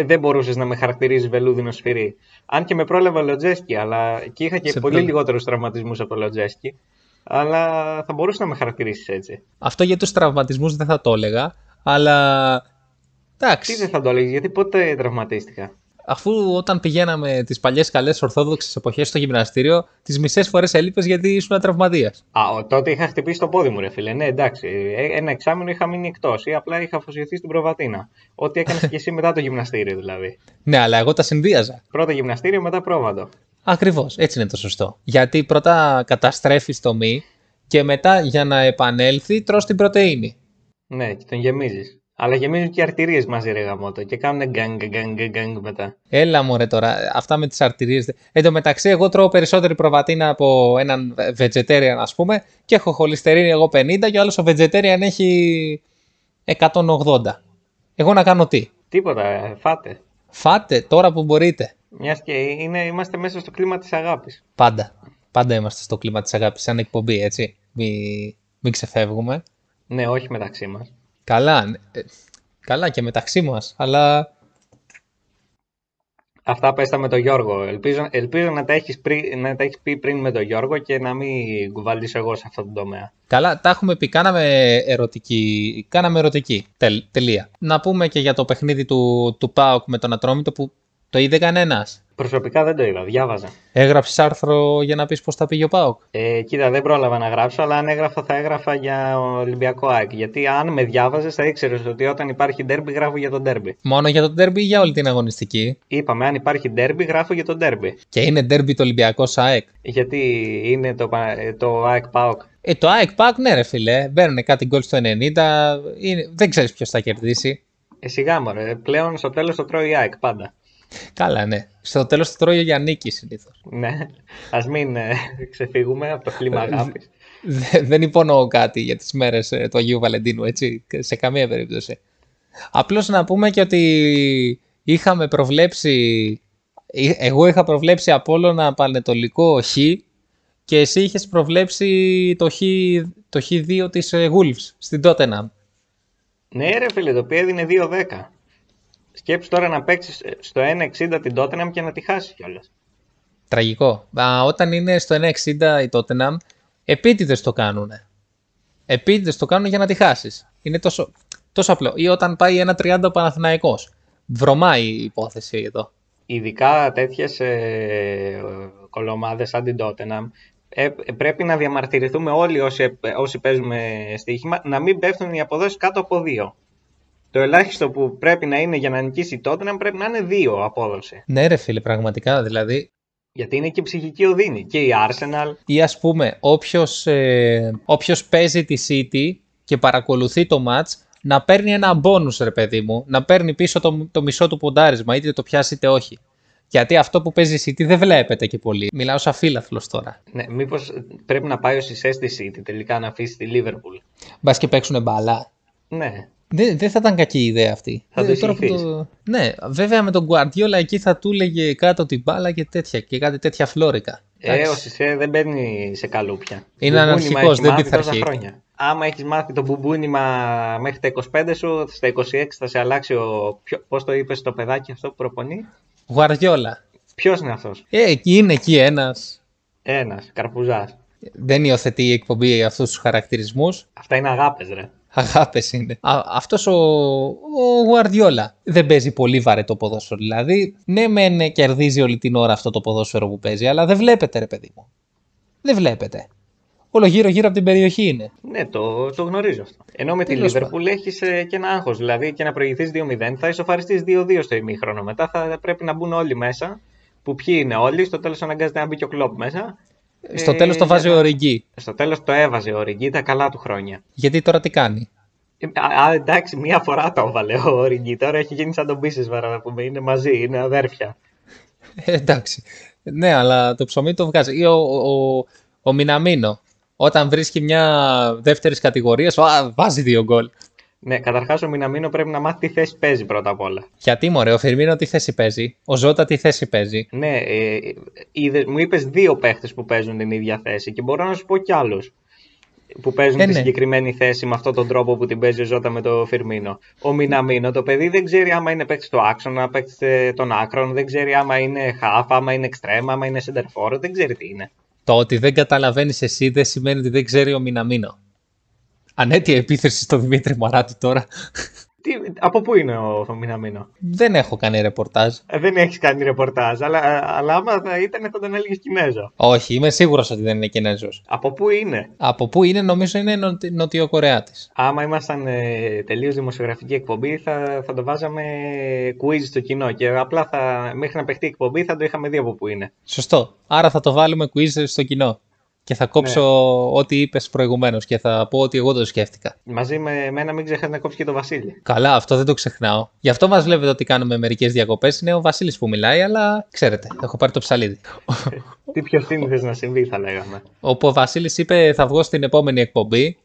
Speaker 8: ε, δεν μπορούσες να με χαρακτηρίζεις βελούδινο σφυρί. Αν και με πρόλαβε ο Λοτζέσκι, αλλά εκεί είχα και
Speaker 2: Σε
Speaker 8: πολύ
Speaker 2: πρόλαβε.
Speaker 8: λιγότερους τραυματισμούς από τον Λοτζέσκι. Αλλά θα μπορούσε να με χαρακτηρίσει έτσι.
Speaker 2: Αυτό για τους τραυματισμούς δεν θα το έλεγα, αλλά
Speaker 8: Τι
Speaker 2: εντάξει.
Speaker 8: δεν θα το έλεγες, γιατί ποτέ τραυματίστηκα.
Speaker 2: Αφού όταν πηγαίναμε τις παλιές καλές ορθόδοξες εποχές στο γυμναστήριο, τις μισές φορές έλειπες γιατί ήσουν τραυματίας.
Speaker 8: Α, ο- τότε είχα χτυπήσει το πόδι μου, ρε φίλε. Ναι, εντάξει. Ε, Ένα εξάμεινο είχα μείνει εκτός ή απλά είχα αφοσιωθεί στην προβατίνα. Ό,τι έκανες και εσύ μετά το γυμναστήριο δηλαδή.
Speaker 2: Ναι, αλλά εγώ τα συνδύαζα.
Speaker 8: Πρώτα γυμναστήριο, μετά πρόβατο.
Speaker 2: Ακριβώς, έτσι είναι το σωστό. Γιατί πρώτα καταστρέφεις το μυ και μετά για να επανέλθει τρως την πρωτεΐνη.
Speaker 8: Ναι, και τον γεμίζεις. Αλλά γεμίζουν και οι αρτηρίες μαζί, ρε γαμώτο. Και κάνουν γκάγκ, γκάγκ, γκάγκ μετά.
Speaker 2: Έλα μου ρε τώρα, αυτά με τις αρτηρίες. Εν τω μεταξύ εγώ τρώω περισσότερη προβατίνα από έναν vegetarian ας πούμε και έχω χοληστερίνη εγώ 50 και ο άλλος ο vegetarian έχει 180. Εγώ να κάνω τι;
Speaker 8: Τίποτα, ε, φάτε.
Speaker 2: Φάτε τώρα που μπορείτε.
Speaker 8: Μιας και είναι, είμαστε μέσα στο κλίμα της αγάπης.
Speaker 2: Πάντα. Πάντα είμαστε στο κλίμα της αγάπης σαν εκπομπή έτσι. Μην, μην ξεφεύγουμε.
Speaker 8: Ναι, όχι μεταξύ μας.
Speaker 2: Καλά, ναι, ε, καλά και μεταξύ μας, αλλά
Speaker 8: Αυτά πέστα με τον Γιώργο. Ελπίζω, ελπίζω να, τα έχεις πρι- να τα έχεις πει πριν με τον Γιώργο και να μην κουβαλήσω εγώ σε αυτό το τομέα.
Speaker 2: καλά, τα έχουμε πει, κάναμε ερωτική, κάναμε ερωτική, τελ- τελεία. Να πούμε και για το παιχνίδι του, του ΠΑΟΚ με τον Ατρόμητο που το είδε κανένας;
Speaker 8: Προσωπικά δεν το είδα, διάβαζα.
Speaker 2: Έγραψες άρθρο για να πεις πώς θα πήγε ο ΠΑΟΚ.
Speaker 8: Ε, κοίτα, δεν πρόλαβα να γράψω, αλλά αν έγραφα θα έγραφα για Ολυμπιακό ΑΕΚ. Γιατί αν με διάβαζες, θα ήξερες ότι όταν υπάρχει ντέρμπι, γράφω για τον ντέρμπι.
Speaker 2: Μόνο για το ντέρμπι ή για όλη την αγωνιστική;
Speaker 8: Είπαμε, αν υπάρχει ντέρμπι, γράφω για τον ντέρμπι.
Speaker 2: Και είναι ντέρμπι το Ολυμπιακό ΑΕΚ;
Speaker 8: Γιατί είναι το, πα- ε, το ΑΕΚ ΠΑΟΚ.
Speaker 2: Ε, το ΑΕΚ ΠΑΟΚ, ναι ρε φίλε, μπαίνουν κάτι γκολ στο 90, είναι, δεν ξέρεις ποιος θα κερδίσει.
Speaker 8: Ε, σιγά μωρέ, πλέον στο τέλος το τρώει η ΑΕΚ πάντα.
Speaker 2: Καλά, ναι. Στο τέλος το τρώει για νίκη συνήθως.
Speaker 8: Ναι, ας μην ε, ξεφύγουμε από το κλίμα αγάπης.
Speaker 2: Δε- δεν υπονοώ κάτι για τις μέρες ε, του Αγίου Βαλεντίνου, έτσι, σε καμία περίπτωση. Απλώς να πούμε και ότι είχαμε προβλέψει, ε, εγώ είχα προβλέψει Απόλλωνα Πανετολικό Χ και εσύ είχες προβλέψει το Χ, το Χ2 της ε, Wolves στην Tottenham.
Speaker 8: Ναι ρε φίλε, το οποίο έδινε 2-10. Σκέψου τώρα να παίξεις στο 1.60 την Tottenham και να τη χάσεις κιόλας.
Speaker 2: Τραγικό. Α, όταν είναι στο 1.60 η Tottenham, επίτηδες το κάνουν. Επίτηδες το κάνουν για να τη χάσεις. Είναι τόσο, τόσο απλό. Ή όταν πάει 1.30 ο Παναθηναϊκός. Βρωμάει η υπόθεση εδώ.
Speaker 8: Ειδικά τέτοιες ε, κολομάδες σαν την Tottenham ε, ε, πρέπει να διαμαρτυρηθούμε όλοι όσοι, ε, όσοι παίζουμε στοίχημα να μην πέφτουν οι αποδόσεις κάτω από 2. Το ελάχιστο που πρέπει να είναι για να νικήσει η Tottenham πρέπει να είναι 2 απόδοση.
Speaker 2: Ναι ρε φίλε, πραγματικά. Δηλαδή,
Speaker 8: Γιατί είναι και η ψυχική οδύνη. Και η Arsenal
Speaker 2: ή ας πούμε, όποιος, ε, όποιος παίζει τη City και παρακολουθεί το match, να παίρνει ένα bonus ρε παιδί μου, να παίρνει πίσω το, το μισό του ποντάρισμα, είτε το πιάσει είτε όχι. Γιατί αυτό που παίζει η City δεν βλέπετε και πολύ. Μιλάω σαν φίλαθλος τώρα.
Speaker 8: Ναι, μήπως πρέπει να πάει ο Σισέ στη City τελικά να αφήσει τη Liverpool.
Speaker 2: Μπας και παίξουν μπαλά.
Speaker 8: Ναι,
Speaker 2: Δεν, δεν θα ήταν κακή η ιδέα αυτή.
Speaker 8: Θα
Speaker 2: Ε,
Speaker 8: το
Speaker 2: τώρα που
Speaker 8: εισηγηθείς.
Speaker 2: το... Ναι, βέβαια με τον Guardiola εκεί θα του έλεγε κάτω την μπάλα και τέτοια και κάτι τέτοια φλόρικα.
Speaker 8: ε,
Speaker 2: Εντάξει.
Speaker 8: ο Σισέ δεν μπαίνει σε καλούπια.
Speaker 2: Είναι
Speaker 8: Μπουμπούνιμα
Speaker 2: αναρχικός,
Speaker 8: έχεις
Speaker 2: δεν
Speaker 8: μάθει
Speaker 2: πειθαρχεί.
Speaker 8: τόσα χρόνια. Άμα έχεις μάθει το μπουμπούνιμα μέχρι τα 25 σου, στα 26 θα σε αλλάξει ο... Ποιο... Πώς το είπες το παιδάκι αυτό που προπονεί;
Speaker 2: Guardiola.
Speaker 8: Ποιος είναι αυτός;
Speaker 2: Ε, εκεί είναι εκεί ένας.
Speaker 8: Ένας, καρπουζάς.
Speaker 2: Δεν υιοθετεί η εκπομπή αυτούς τους χαρακτηρισμούς.
Speaker 8: Αυτά είναι αγάπες ρε.
Speaker 2: Αγάπες είναι. Α, αυτός ο, ο Guardiola δεν παίζει πολύ βαρετό ποδόσφαιρο. Δηλαδή, ναι μεν ε, κερδίζει όλη την ώρα αυτό το ποδόσφαιρο που παίζει, αλλά δεν βλέπετε ρε παιδί μου. Δεν βλέπετε. Όλο γύρω γύρω από την περιοχή είναι.
Speaker 8: Ναι, το, το γνωρίζω αυτό. Ενώ με τη
Speaker 2: Τέλος
Speaker 8: Liverpool έχεις ε, και ένα άγχος. Δηλαδή και να προηγηθείς 2-0 θα ισοφαριστείς 2-2 στο ημίχρονο. Μετά θα πρέπει να μπουν όλοι μέσα. Που ποιοι είναι όλοι, στο τέλος αναγκάζεται να μπει και ο κλόπ μέσα.
Speaker 2: Στο
Speaker 8: Ε,
Speaker 2: τέλος το βάζει
Speaker 8: για
Speaker 2: ο
Speaker 8: να-
Speaker 2: Ριγκί.
Speaker 8: Στο τέλος το έβαζε ο Ριγκί τα καλά του χρόνια.
Speaker 2: Γιατί τώρα τι κάνει;
Speaker 8: Ε, Α, α, εντάξει, μία φορά το έβαλε ο Ριγκί. Τώρα έχει γίνει σαν τον Πίσες βαρά να πούμε. Είναι μαζί, είναι αδέρφια.
Speaker 2: Ε, εντάξει. Ναι, αλλά το ψωμί το βγάζει. Ή ο, ο, ο, ο Μιναμίνο. Όταν βρίσκει μια δεύτερης κατηγορίας, α, βάζει δύο γκολ.
Speaker 8: Ναι, καταρχάς ο Μιναμίνο πρέπει να μάθει τι θέση παίζει πρώτα απ' όλα.
Speaker 2: Γιατί μωρέ, ο Φιρμίνο τι θέση παίζει, ο Ζώτα τι θέση παίζει;
Speaker 8: Ναι, ε, είδες- μου είπες δύο παίχτες που παίζουν την ίδια θέση και μπορώ να σου πω κι άλλους που παίζουν
Speaker 2: Ε,
Speaker 8: τη
Speaker 2: ναι.
Speaker 8: συγκεκριμένη θέση με αυτόν τον τρόπο που την παίζει ο Ζώτα με το Φιρμίνο. Ο Μιναμίνο, το παιδί δεν ξέρει άμα είναι παίκτης του άξονα, παίκτης των άκρων, δεν ξέρει άμα είναι half, άμα είναι extreme, άμα είναι center forward, δεν ξέρει τι είναι.
Speaker 2: Το ότι δεν καταλαβαίνεις εσύ δεν σημαίνει ότι δεν ξέρει ο Μιναμίνο. Ανέτεια επίθεση στο Δημήτρη Μαράτη τώρα.
Speaker 8: Τι, από πού είναι ο, ο Μιναμίνο;
Speaker 2: δεν έχω κάνει ρεπορτάζ.
Speaker 8: Ε, δεν έχεις κάνει ρεπορτάζ, αλλά, αλλά άμα θα ήταν θα τον έλεγες Κινέζο.
Speaker 2: Όχι, είμαι σίγουρος ότι δεν είναι Κινέζος.
Speaker 8: Από πού είναι;
Speaker 2: Από πού είναι, νομίζω είναι νοτι... Νοτιοκορεάτης.
Speaker 8: Άμα ήμασταν ε, τελείως δημοσιογραφική εκπομπή, θα, θα το βάζαμε quiz στο κοινό. Και απλά θα, μέχρι να παιχτεί η εκπομπή θα το είχαμε δει από πού είναι.
Speaker 2: Σωστό. Άρα θα το βάλουμε quiz στο κοινό. Και θα κόψω ό,τι είπες προηγουμένως και θα πω ότι εγώ το σκέφτηκα.
Speaker 8: Μαζί με εμένα μην ξεχάσει να κόψεις και το Βασίλη.
Speaker 2: Καλά, αυτό δεν το ξεχνάω. Γι' αυτό μας βλέπετε ότι κάνουμε μερικές διακοπές. Είναι ο Βασίλης που μιλάει, αλλά ξέρετε, έχω πάρει το ψαλίδι.
Speaker 8: Τι πιο σύνηθε να συμβεί, θα λέγαμε.
Speaker 2: Όπου ο Βασίλης είπε θα βγω στην επόμενη εκπομπή,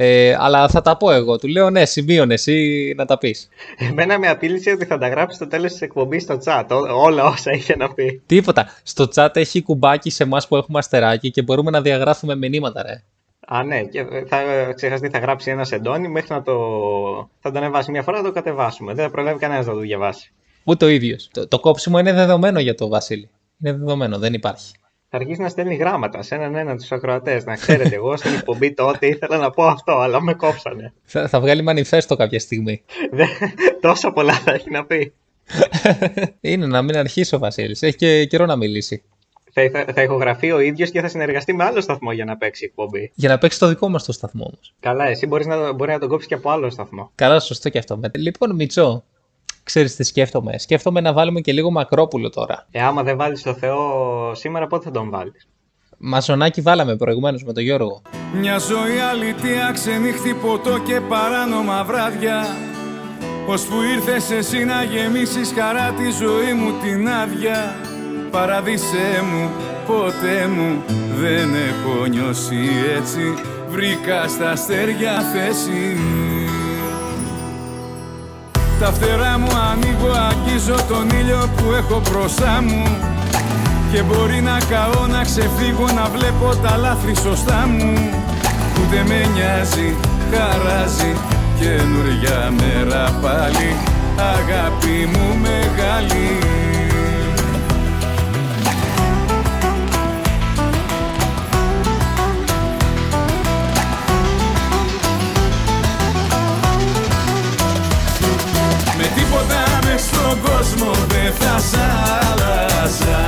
Speaker 2: ε, αλλά θα τα πω εγώ. Του λέω ναι, σημείωνε εσύ να τα πεις.
Speaker 8: Εμένα με απείλησε ότι θα τα γράψει στο τέλος της εκπομπής στο chat. ό- όλα όσα είχε να πει.
Speaker 2: Τίποτα. Στο chat έχει κουμπάκι σε εμάς που έχουμε αστεράκι και μπορούμε να διαγράφουμε μηνύματα, ρε.
Speaker 8: Α, ναι, και θα ξεχαστεί, θα γράψει ένας σεντόνι μέχρι να το. θα το ανεβάσει μια φορά να το κατεβάσουμε. Δεν θα προλάβει κανένας να το διαβάσει.
Speaker 2: Ούτε ο ίδιος. Το, το κόψιμο είναι δεδομένο για το Βασίλη. Είναι δεδομένο, δεν υπάρχει.
Speaker 8: Θα αρχίσει να στέλνει γράμματα σε έναν έναν τους ακροατές. Να ξέρετε, εγώ στην εκπομπή τότε ήθελα να πω αυτό, αλλά με κόψανε.
Speaker 2: Θα, θα βγάλει μανιφέστο κάποια στιγμή.
Speaker 8: Δεν- Τόσα πολλά θα έχει να πει.
Speaker 2: είναι να μην αρχίσει ο Βασίλης. Έχει και καιρό να μιλήσει.
Speaker 8: Θα, θα, θα ηχογραφεί ο ίδιος και θα συνεργαστεί με άλλο σταθμό για να παίξει εκπομπή.
Speaker 2: Για να παίξει το δικό μας το σταθμό όμως.
Speaker 8: Καλά, εσύ μπορείς να, μπορεί να τον κόψεις και από άλλο σταθμό.
Speaker 2: Καλά, σωστό και αυτό. Με- Λοιπόν, Μιτσό, ξέρεις τι σκέφτομαι. Σκέφτομαι να βάλουμε και λίγο μακρόπουλο τώρα.
Speaker 8: Ε, άμα δεν βάλεις το Θεό σήμερα, πότε θα τον βάλεις;
Speaker 2: Μαζονάκι βάλαμε προηγουμένως με τον Γιώργο.
Speaker 4: Μια ζωή αλήθεια, ξενύχτη ποτό και παράνομα βράδια Ως που ήρθες εσύ να γεμίσεις χαρά τη ζωή μου την άδεια Παραδείσέ μου, ποτέ μου δεν έχω νιώσει έτσι Βρήκα στα αστέρια θέση Τα φτερά μου ανοίγω, αγγίζω τον ήλιο που έχω μπροστά μου. Και μπορεί να καώ, να ξεφύγω, να βλέπω τα λάθη σωστά μου. Ούτε με νοιάζει, χαράζει καινούρια μέρα πάλι. Αγάπη μου μεγάλη στον κόσμο δεν θα σ' άλλαζα.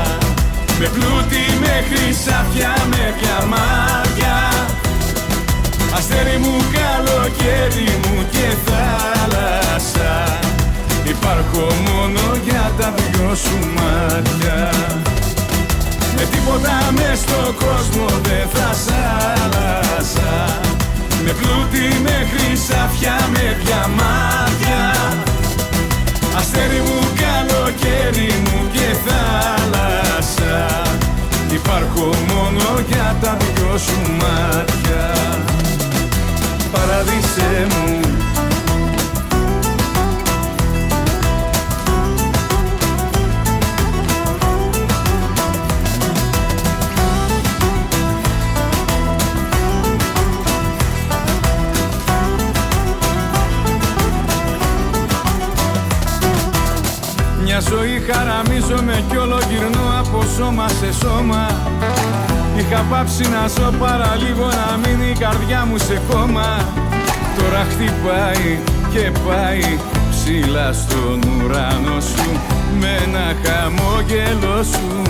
Speaker 4: Με πλούτη, με χρυσάφια, με διαμάρια Αστέρι μου, καλοκαίρι μου και θάλασσα. Υπάρχω μόνο για τα δυο σου μάτια. Με τίποτα μες στον κόσμο δεν θα σ' άλλαζα. Με πλούτη, με χρυσάφια, με διαμάρια Αστέρι μου, καλοκαίρι μου και θάλασσα. Υπάρχω μόνο για τα δυο σου μάτια. Παραδείσέ μου Μια ζωή χαραμίζομαι κι όλο γυρνώ από σώμα σε σώμα. Είχα πάψει να ζω παραλίγο να μείνει η καρδιά μου σε κόμμα Τώρα χτυπάει και πάει ψηλά στον ουρανό σου Με ένα χαμόγελο σου.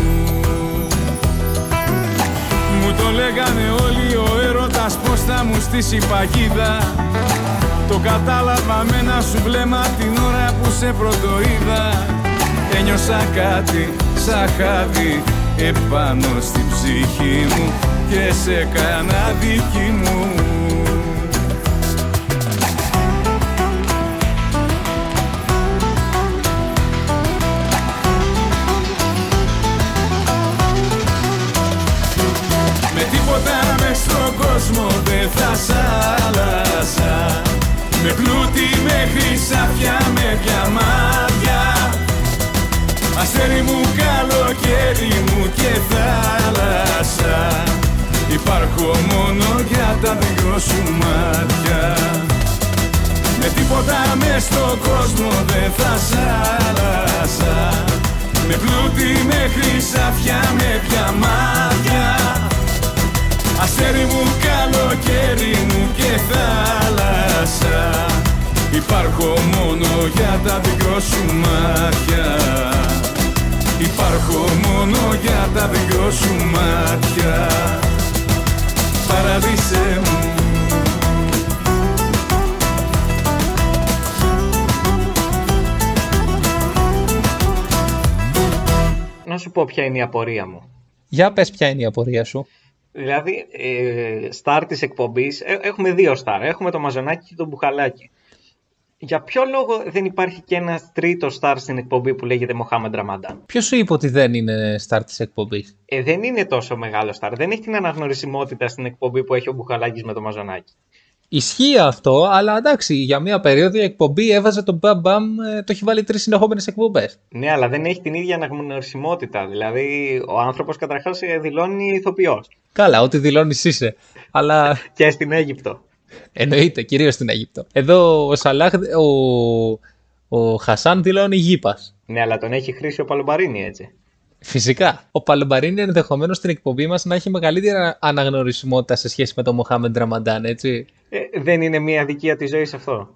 Speaker 4: Μου το λέγανε όλοι ο έρωτας πως θα μου στήσει παγίδα. Το κατάλαβα με ένα σου βλέμμα την ώρα που σε πρωτοείδα Ένιωσα κάτι σαν χάδι επάνω στην ψυχή μου και σε κάνα δική μου. Με τίποτα μες στον κόσμο δεν θα σ' άλλαζα. Με πλούτη, με χρυσάφια, με διαμάδια καλοκαίρι μου και θάλασσα. Υπάρχω μόνο για τα δυο σου μάτια. Με τίποτα μες στον κόσμο δεν θα σ' άλλασα. Με πλούτη, με χρυσάφια, με διαμάδια Αστέρι μου, καλοκαίρι μου και θάλασσα. Υπάρχω μόνο για τα δυο σου μάτια Υπάρχω μόνο για τα δυο σου μάτια Παραδείσέ μου
Speaker 8: Να σου πω ποια είναι η απορία μου.
Speaker 2: Για πες ποια είναι η απορία σου.
Speaker 8: Δηλαδή, ε, star της εκπομπής, ε, έχουμε δύο star. Έχουμε το Μαζονάκι και το Μπουχαλάκι. Για ποιο λόγο δεν υπάρχει και ένας τρίτος star στην εκπομπή που λέγεται Μοχάμεντ Ραμαντάν;
Speaker 2: Ποιος σου είπε ότι δεν είναι start της εκπομπής;
Speaker 8: Ε, δεν είναι τόσο μεγάλο star. Δεν έχει την αναγνωρισιμότητα στην εκπομπή που έχει ο Μπουχαλάκης με το Μαζονάκι.
Speaker 2: Ισχύει αυτό, αλλά εντάξει, για μία περίοδο η εκπομπή έβαζε τον Μπαμ Μπαμ, ε, το έχει βάλει τρεις συνεχόμενες εκπομπές.
Speaker 8: Ναι, αλλά δεν έχει την ίδια αναγνωρισιμότητα. Δηλαδή, ο άνθρωπος καταρχάς δηλώνει ηθοποιός.
Speaker 2: Καλά, ό,τι δηλώνεις είσαι. αλλά *laughs*
Speaker 8: Και στην Αίγυπτο.
Speaker 2: Εννοείται, κυρίως στην Αίγυπτο. Εδώ ο Σαλάχ, ο, ο Χασάν δηλώνει γήπας.
Speaker 8: Ναι, αλλά τον έχει χρήσει ο Παλομπαρίνη έτσι.
Speaker 2: Φυσικά. Ο Παλομπαρίνη ενδεχομένως στην εκπομπή μας να έχει μεγαλύτερη αναγνωρισιμότητα σε σχέση με τον Μοχάμεντ Ραμαντάν, έτσι.
Speaker 8: Ε, δεν είναι μια αδικία της ζωής αυτό.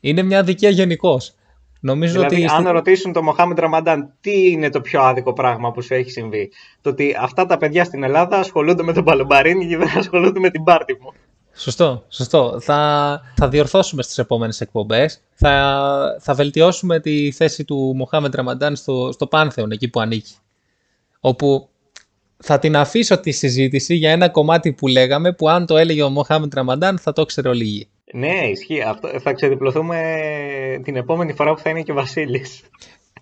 Speaker 2: Είναι μια αδικία γενικώς. Νομίζω
Speaker 8: Δηλαδή,
Speaker 2: ότι.
Speaker 8: αν
Speaker 2: στη-
Speaker 8: ρωτήσουν τον Μοχάμεντ Ραμαντάν τι είναι το πιο άδικο πράγμα που σου έχει συμβεί, το ότι αυτά τα παιδιά στην Ελλάδα ασχολούνται με τον Παλομπαρίνη και δεν ασχολούνται με την πάρτη μου.
Speaker 2: Σωστό, σωστό. Θα, θα διορθώσουμε στις επόμενες εκπομπές. Θα, θα βελτιώσουμε τη θέση του Μοχάμεντ Ραμαντάν στο, στο Πάνθεον, εκεί που ανήκει. Όπου θα την αφήσω τη συζήτηση για ένα κομμάτι που λέγαμε, που αν το έλεγε ο Μοχάμεντ Ραμαντάν θα το ξέρει όλη η γη.
Speaker 8: Ναι, ισχύει. Αυτό, θα ξεδιπλωθούμε την επόμενη φορά που θα είναι και ο Βασίλης.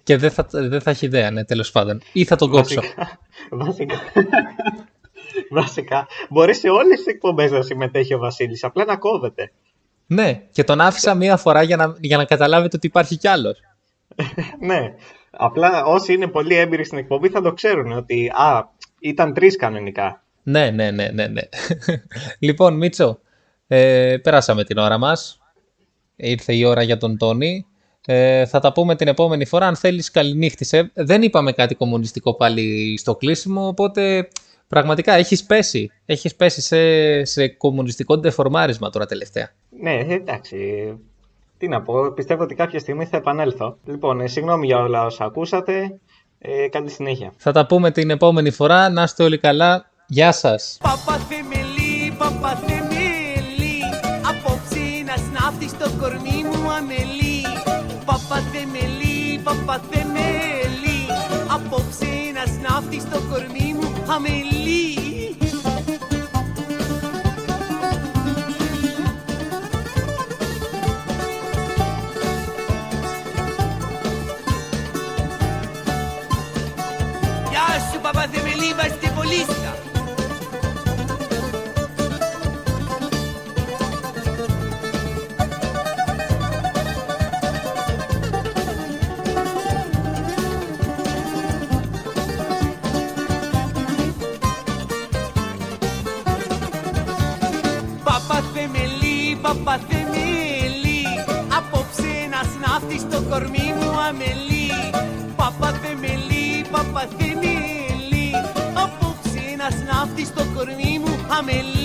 Speaker 2: Και δεν θα, δεν θα έχει ιδέα, ναι, τέλος πάντων. Ή θα τον κόψω.
Speaker 8: Βασικά. Βασικά. *laughs* Βασικά. Μπορεί σε όλες τις εκπομπές να συμμετέχει ο Βασίλης, απλά να κόβεται.
Speaker 2: Ναι, και τον άφησα μία φορά για να, για να καταλάβετε ότι υπάρχει κι άλλος. *laughs*
Speaker 8: ναι. Απλά όσοι είναι πολύ έμπειροι στην εκπομπή θα το ξέρουν ότι α, ήταν τρεις κανονικά.
Speaker 2: Ναι, ναι, ναι, ναι, ναι. *laughs* λοιπόν, Μίτσο, ε, περάσαμε την ώρα μας. Ήρθε η ώρα για τον Τόνι. Ε, θα τα πούμε την επόμενη φορά. Αν θέλεις, καληνύχτησε. Δεν είπαμε κάτι κομμουνιστικό πάλι στο κλείσιμο, οπότε πραγματικά έχεις πέσει. Έχεις πέσει σε, σε κομμουνιστικό ντεφορμάρισμα τώρα τελευταία.
Speaker 8: Ναι, εντάξει. Τι να πω, πιστεύω ότι κάποια στιγμή θα επανέλθω. Λοιπόν, ε, συγγνώμη για όλα όσα ακούσατε. Ε, καλή συνέχεια.
Speaker 2: Θα τα πούμε την επόμενη φορά. Να είστε όλοι καλά. Γεια σας.
Speaker 9: Παπαθεμελή, παπαθεμελή Απόψε να σνάφτει στο κορμί μου αμελή Παπαθεμελή, παπαθεμελή Απόψε να σνάφτει στο κορμί μου αμελή Γεια σου παπαθεμελή βαστιβολίστα Παπαθεμελή, παπαθεμελή Απόψε να σνάφτει στο κορμί μου αμελή. Παπαθεμελή, παπαθεμελή Απόψε να σνάφτει στο κορμί μου αμελή